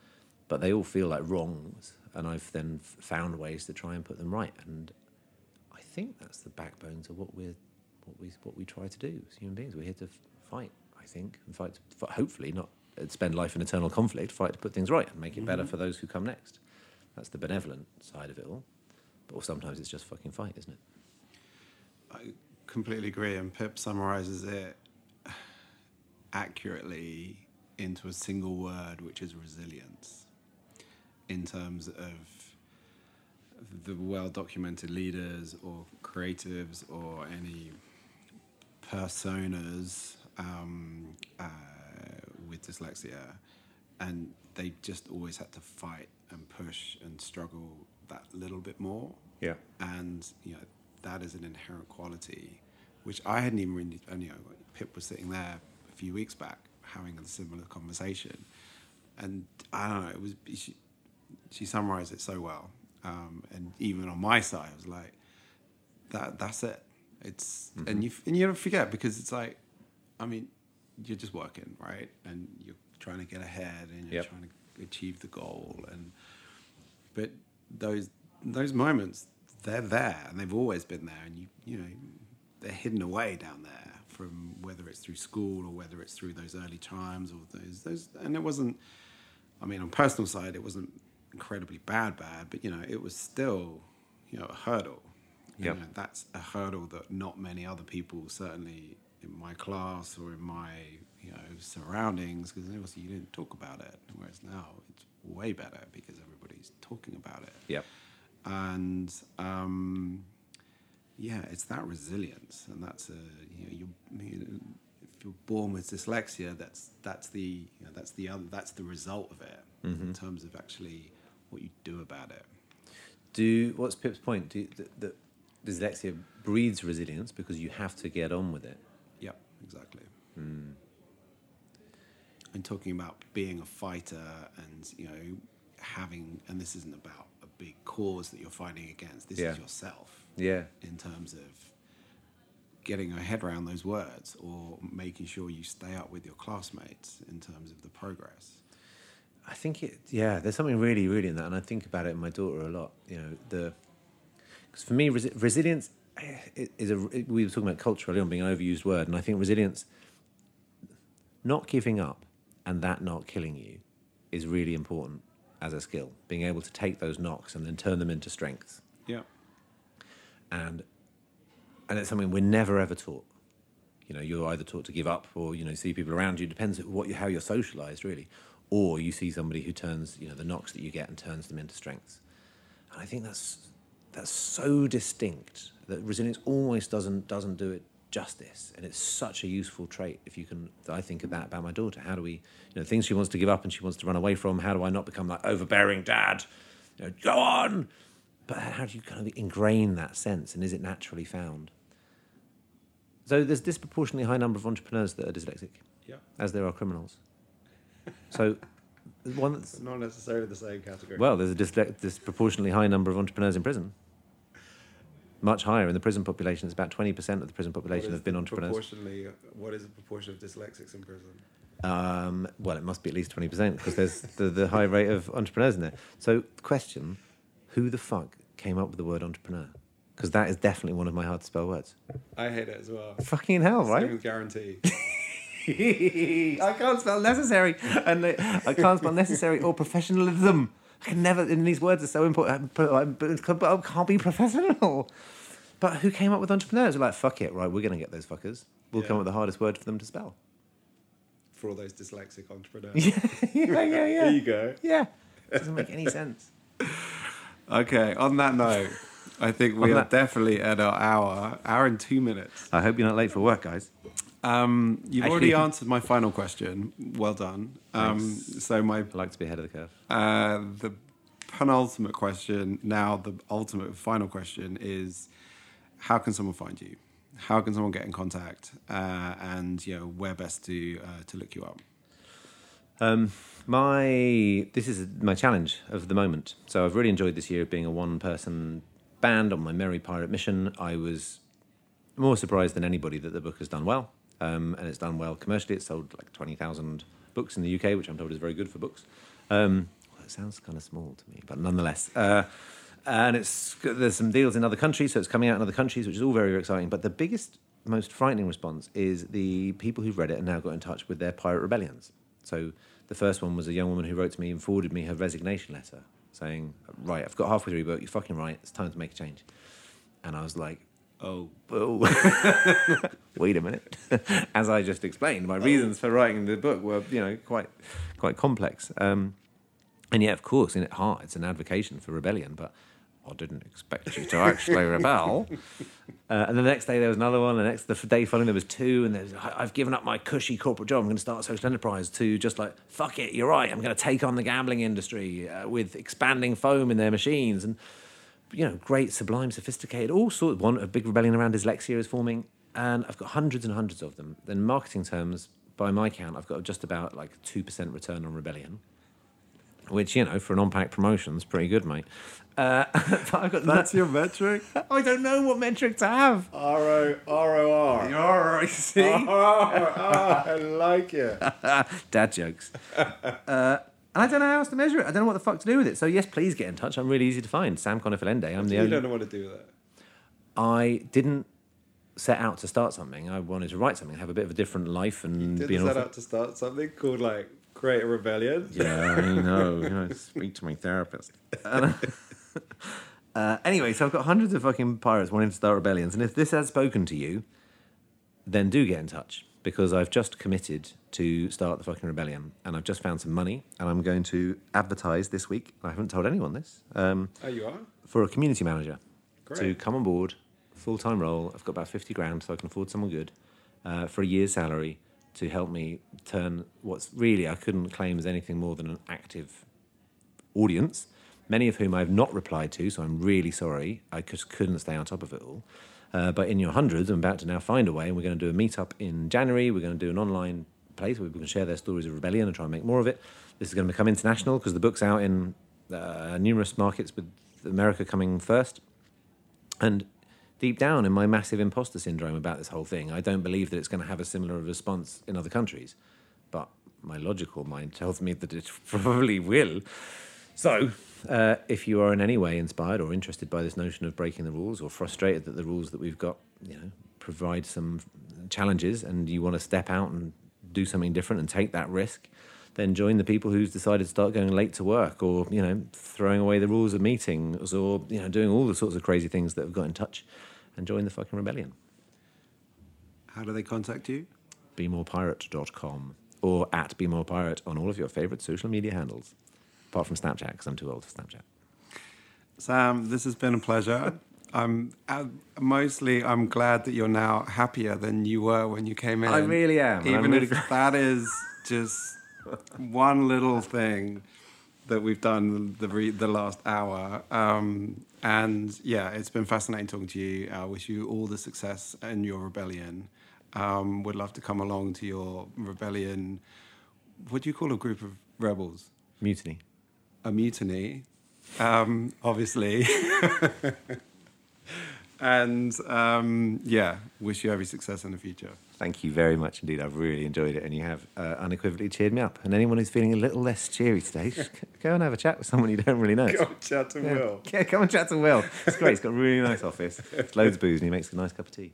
Speaker 2: but they all feel like wrongs, and I've then found ways to try and put them right. And I think that's the backbone to what we're, what we, what we try to do as human beings. We're here to fight. I think, and fight. To, hopefully, not uh, spend life in eternal conflict. Fight to put things right and make it better for those who come next. That's the benevolent side of it all. But sometimes it's just fucking fight, isn't it?
Speaker 1: I completely agree, and Pip summarizes it accurately into a single word, which is resilience, in terms of the well documented leaders or creatives or any personas um, uh, with dyslexia. And they just always had to fight and push and struggle that little bit more
Speaker 2: Yeah.
Speaker 1: and you know that is an inherent quality which I hadn't even really. And, you know, Pip was sitting there a few weeks back having a similar conversation, and I don't know. It was she, she summarized it so well, um, and even on my side, I was like, that that's it. It's and you and you don't forget because it's like, I mean, you're just working right, and you're trying to get ahead, and you're
Speaker 2: Yep.
Speaker 1: trying to achieve the goal, and but those those moments they're there and they've always been there and you you know they're hidden away down there from whether it's through school or whether it's through those early times or those those and it wasn't I mean on personal side it wasn't incredibly bad bad but you know it was still you know a hurdle. You know, that's a hurdle that not many other people certainly in my class or in my you know surroundings because obviously you didn't talk about it whereas now it's way better because everybody's talking about it.
Speaker 2: Yep.
Speaker 1: and um, yeah, it's that resilience, and that's a you know, you, you know, if you're born with dyslexia, that's that's the you know, that's the other that's the result of it in terms of actually what you do about it.
Speaker 2: Do what's Pip's point? Do that, that dyslexia breeds resilience because you have to get on with it.
Speaker 1: Yep, exactly. Hmm. And talking about being a fighter and, you know, having, and this isn't about a big cause that you're fighting against, this
Speaker 2: Yeah.
Speaker 1: is yourself
Speaker 2: Yeah,
Speaker 1: in terms of getting your head around those words or making sure you stay up with your classmates in terms of the progress.
Speaker 2: I think it. Yeah, there's something really, really in that, and I think about it in my daughter a lot. You know, the because for me, resi- resilience eh, is a. We were talking about culture earlier on being an overused word, and I think resilience, not giving up, and that not killing you, is really important as a skill. Being able to take those knocks and then turn them into strengths,
Speaker 1: Yeah.
Speaker 2: and and it's something we're never ever taught. You know, you're either taught to give up, or you know, see people around you. Depends what you, how you're socialized, really. Or you see somebody who turns, you know, the knocks that you get and turns them into strengths. And I think that's that's so distinct that resilience almost doesn't doesn't do it justice. And it's such a useful trait if you can. I think of that about my daughter. How do we, you know, things she wants to give up and she wants to run away from. How do I not become like overbearing dad? You know, go on. But how do you kind of ingrain that sense, and is it naturally found? So there's disproportionately high number of entrepreneurs that are dyslexic,
Speaker 1: Yeah.
Speaker 2: as there are criminals. So one that's
Speaker 1: Not necessarily the same category.
Speaker 2: well, there's a dysle- disproportionately high number of entrepreneurs in prison. Much higher in the prison population. It's about twenty percent of the prison population have been entrepreneurs.
Speaker 1: Proportionally, what is the proportion of dyslexics in prison?
Speaker 2: Um, well, it must be at least twenty percent because there's the, the high rate of entrepreneurs in there. So, question: Who the fuck came up with the word entrepreneur? Because that is definitely one of my hard to spell words.
Speaker 1: I hate it as well.
Speaker 2: Fucking hell, right?
Speaker 1: with guarantee.
Speaker 2: I can't spell necessary, and I can't spell necessary or professionalism. I can never. And these words are so important. But I can't be professional. But who came up with entrepreneurs? They're like, fuck it, right? We're going to get those fuckers. We'll come up with the hardest word for them to spell.
Speaker 1: For all those dyslexic entrepreneurs.
Speaker 2: yeah, yeah, yeah, yeah.
Speaker 1: There you go.
Speaker 2: Yeah, It doesn't make any sense.
Speaker 1: Okay, on that note, I think we
Speaker 2: On
Speaker 1: are
Speaker 2: that-
Speaker 1: definitely at our hour, hour and two minutes.
Speaker 2: I hope you're not late for work, guys.
Speaker 1: Um, you've already answered my final question. Well done. Um, so my
Speaker 2: I like to be ahead of the curve.
Speaker 1: uh, the penultimate question, now the ultimate final question is, how can someone find you? How can someone get in contact? Uh, and you know where best to uh, to look you up?
Speaker 2: Um, my this is my challenge of the moment. So I've really enjoyed this year of being a one-person band on my merry pirate mission. I was more surprised than anybody that the book has done well, um, and it's done well commercially. It's sold like twenty thousand books in the UK, which I'm told is very good for books. Um, well, it sounds kind of small to me, but nonetheless. Uh, and it's there's some deals in other countries, so it's coming out in other countries, which is all very, very exciting. But the biggest, most frightening response is the people who've read it and now got in touch with their pirate rebellions. So the first one was a young woman who wrote to me and forwarded me her resignation letter, saying, "Right, I've got halfway through your book. You're fucking right. It's time to make a change." And I was like, "Oh, oh, wait a minute." As I just explained, my reasons for writing the book were, you know, quite, quite complex. Um, and yet, of course, in at heart, it's an advocation for rebellion. But I didn't expect you to actually rebel. Uh, and the next day there was another one. The next the day following there was two. And there's "I- I've given up my cushy corporate job. I'm going to start a social enterprise. To just like fuck it, you're right. I'm going to take on the gambling industry uh, with expanding foam in their machines and you know great, sublime, sophisticated, all sorts. One a big rebellion around dyslexia is forming, and I've got hundreds and hundreds of them. In marketing terms, by my count, I've got just about like two percent return on rebellion which you know for an on-pack promotion is pretty good, mate. Uh, but I've got
Speaker 1: That's your metric.
Speaker 2: I don't know what metric to have.
Speaker 1: R O R O R.
Speaker 2: See,
Speaker 1: I like it.
Speaker 2: dad jokes. Uh, and I don't know how else to measure it. I don't know what the fuck to do with it. So yes, please get in touch. I'm really easy to find. Sam Conniff Allende. I'm the
Speaker 1: You
Speaker 2: only.
Speaker 1: don't know what to do with it.
Speaker 2: I didn't set out to start something. I wanted to write something, have a bit of a different life, and be
Speaker 1: Didn't
Speaker 2: an
Speaker 1: set
Speaker 2: author.
Speaker 1: out to start something called like create a rebellion.
Speaker 2: Yeah, I know. You know, speak to my therapist. Uh, anyway, so I've got hundreds of fucking pirates wanting to start rebellions, and if this has spoken to you, then do get in touch because I've just committed to start the fucking rebellion, and I've just found some money, and I'm going to advertise this week. I haven't told anyone this. Um,
Speaker 1: Oh, you are?
Speaker 2: for a community manager to come on board, full time role. I've got about 50 grand, so I can afford someone good uh, for a year's salary to help me turn what's really, I couldn't claim as anything more than an active audience, many of whom I've not replied to, so I'm really sorry. I just couldn't stay on top of it all. Uh, but in your hundreds, I'm about to now find a way, and we're going to do a meetup in January. We're going to do an online place where we can share their stories of rebellion and try and make more of it. This is going to become international because the book's out in uh, numerous markets, with America coming first. And deep down in my massive imposter syndrome about this whole thing, I don't believe that it's going to have a similar response in other countries. But my logical mind tells me that it probably will. So, uh, if you are in any way inspired or interested by this notion of breaking the rules, or frustrated that the rules that we've got, you know, provide some challenges, and you want to step out and do something different and take that risk, then join the people who's decided to start going late to work, or you know, throwing away the rules of meetings, or you know, doing all the sorts of crazy things that have got in touch, and join the fucking rebellion.
Speaker 1: How do they contact you?
Speaker 2: BeMorePirate.com or at BeMorePirate on all of your favorite social media handles, apart from Snapchat because I'm too old for Snapchat.
Speaker 1: Sam, this has been a pleasure. I'm uh, mostly I'm glad that you're now happier than you were when you came in.
Speaker 2: I really am,
Speaker 1: Even
Speaker 2: really
Speaker 1: if that is just one little thing that we've done the re- the last hour. Um, and yeah, it's been fascinating talking to you. I wish you all the success in your rebellion. Um, would love to come along to your rebellion. What do you call a group of rebels?
Speaker 2: Mutiny.
Speaker 1: A mutiny, um, obviously. and um, yeah, wish you every success in the future.
Speaker 2: Thank you very much indeed. I've really enjoyed it, and you have uh, unequivocally cheered me up. And anyone who's feeling a little less cheery today, go and have a chat with someone you don't really know.
Speaker 1: chat to
Speaker 2: yeah. yeah, come and chat to Will. It's great. He's got a really nice office. It's loads of booze, and he makes a nice cup of tea.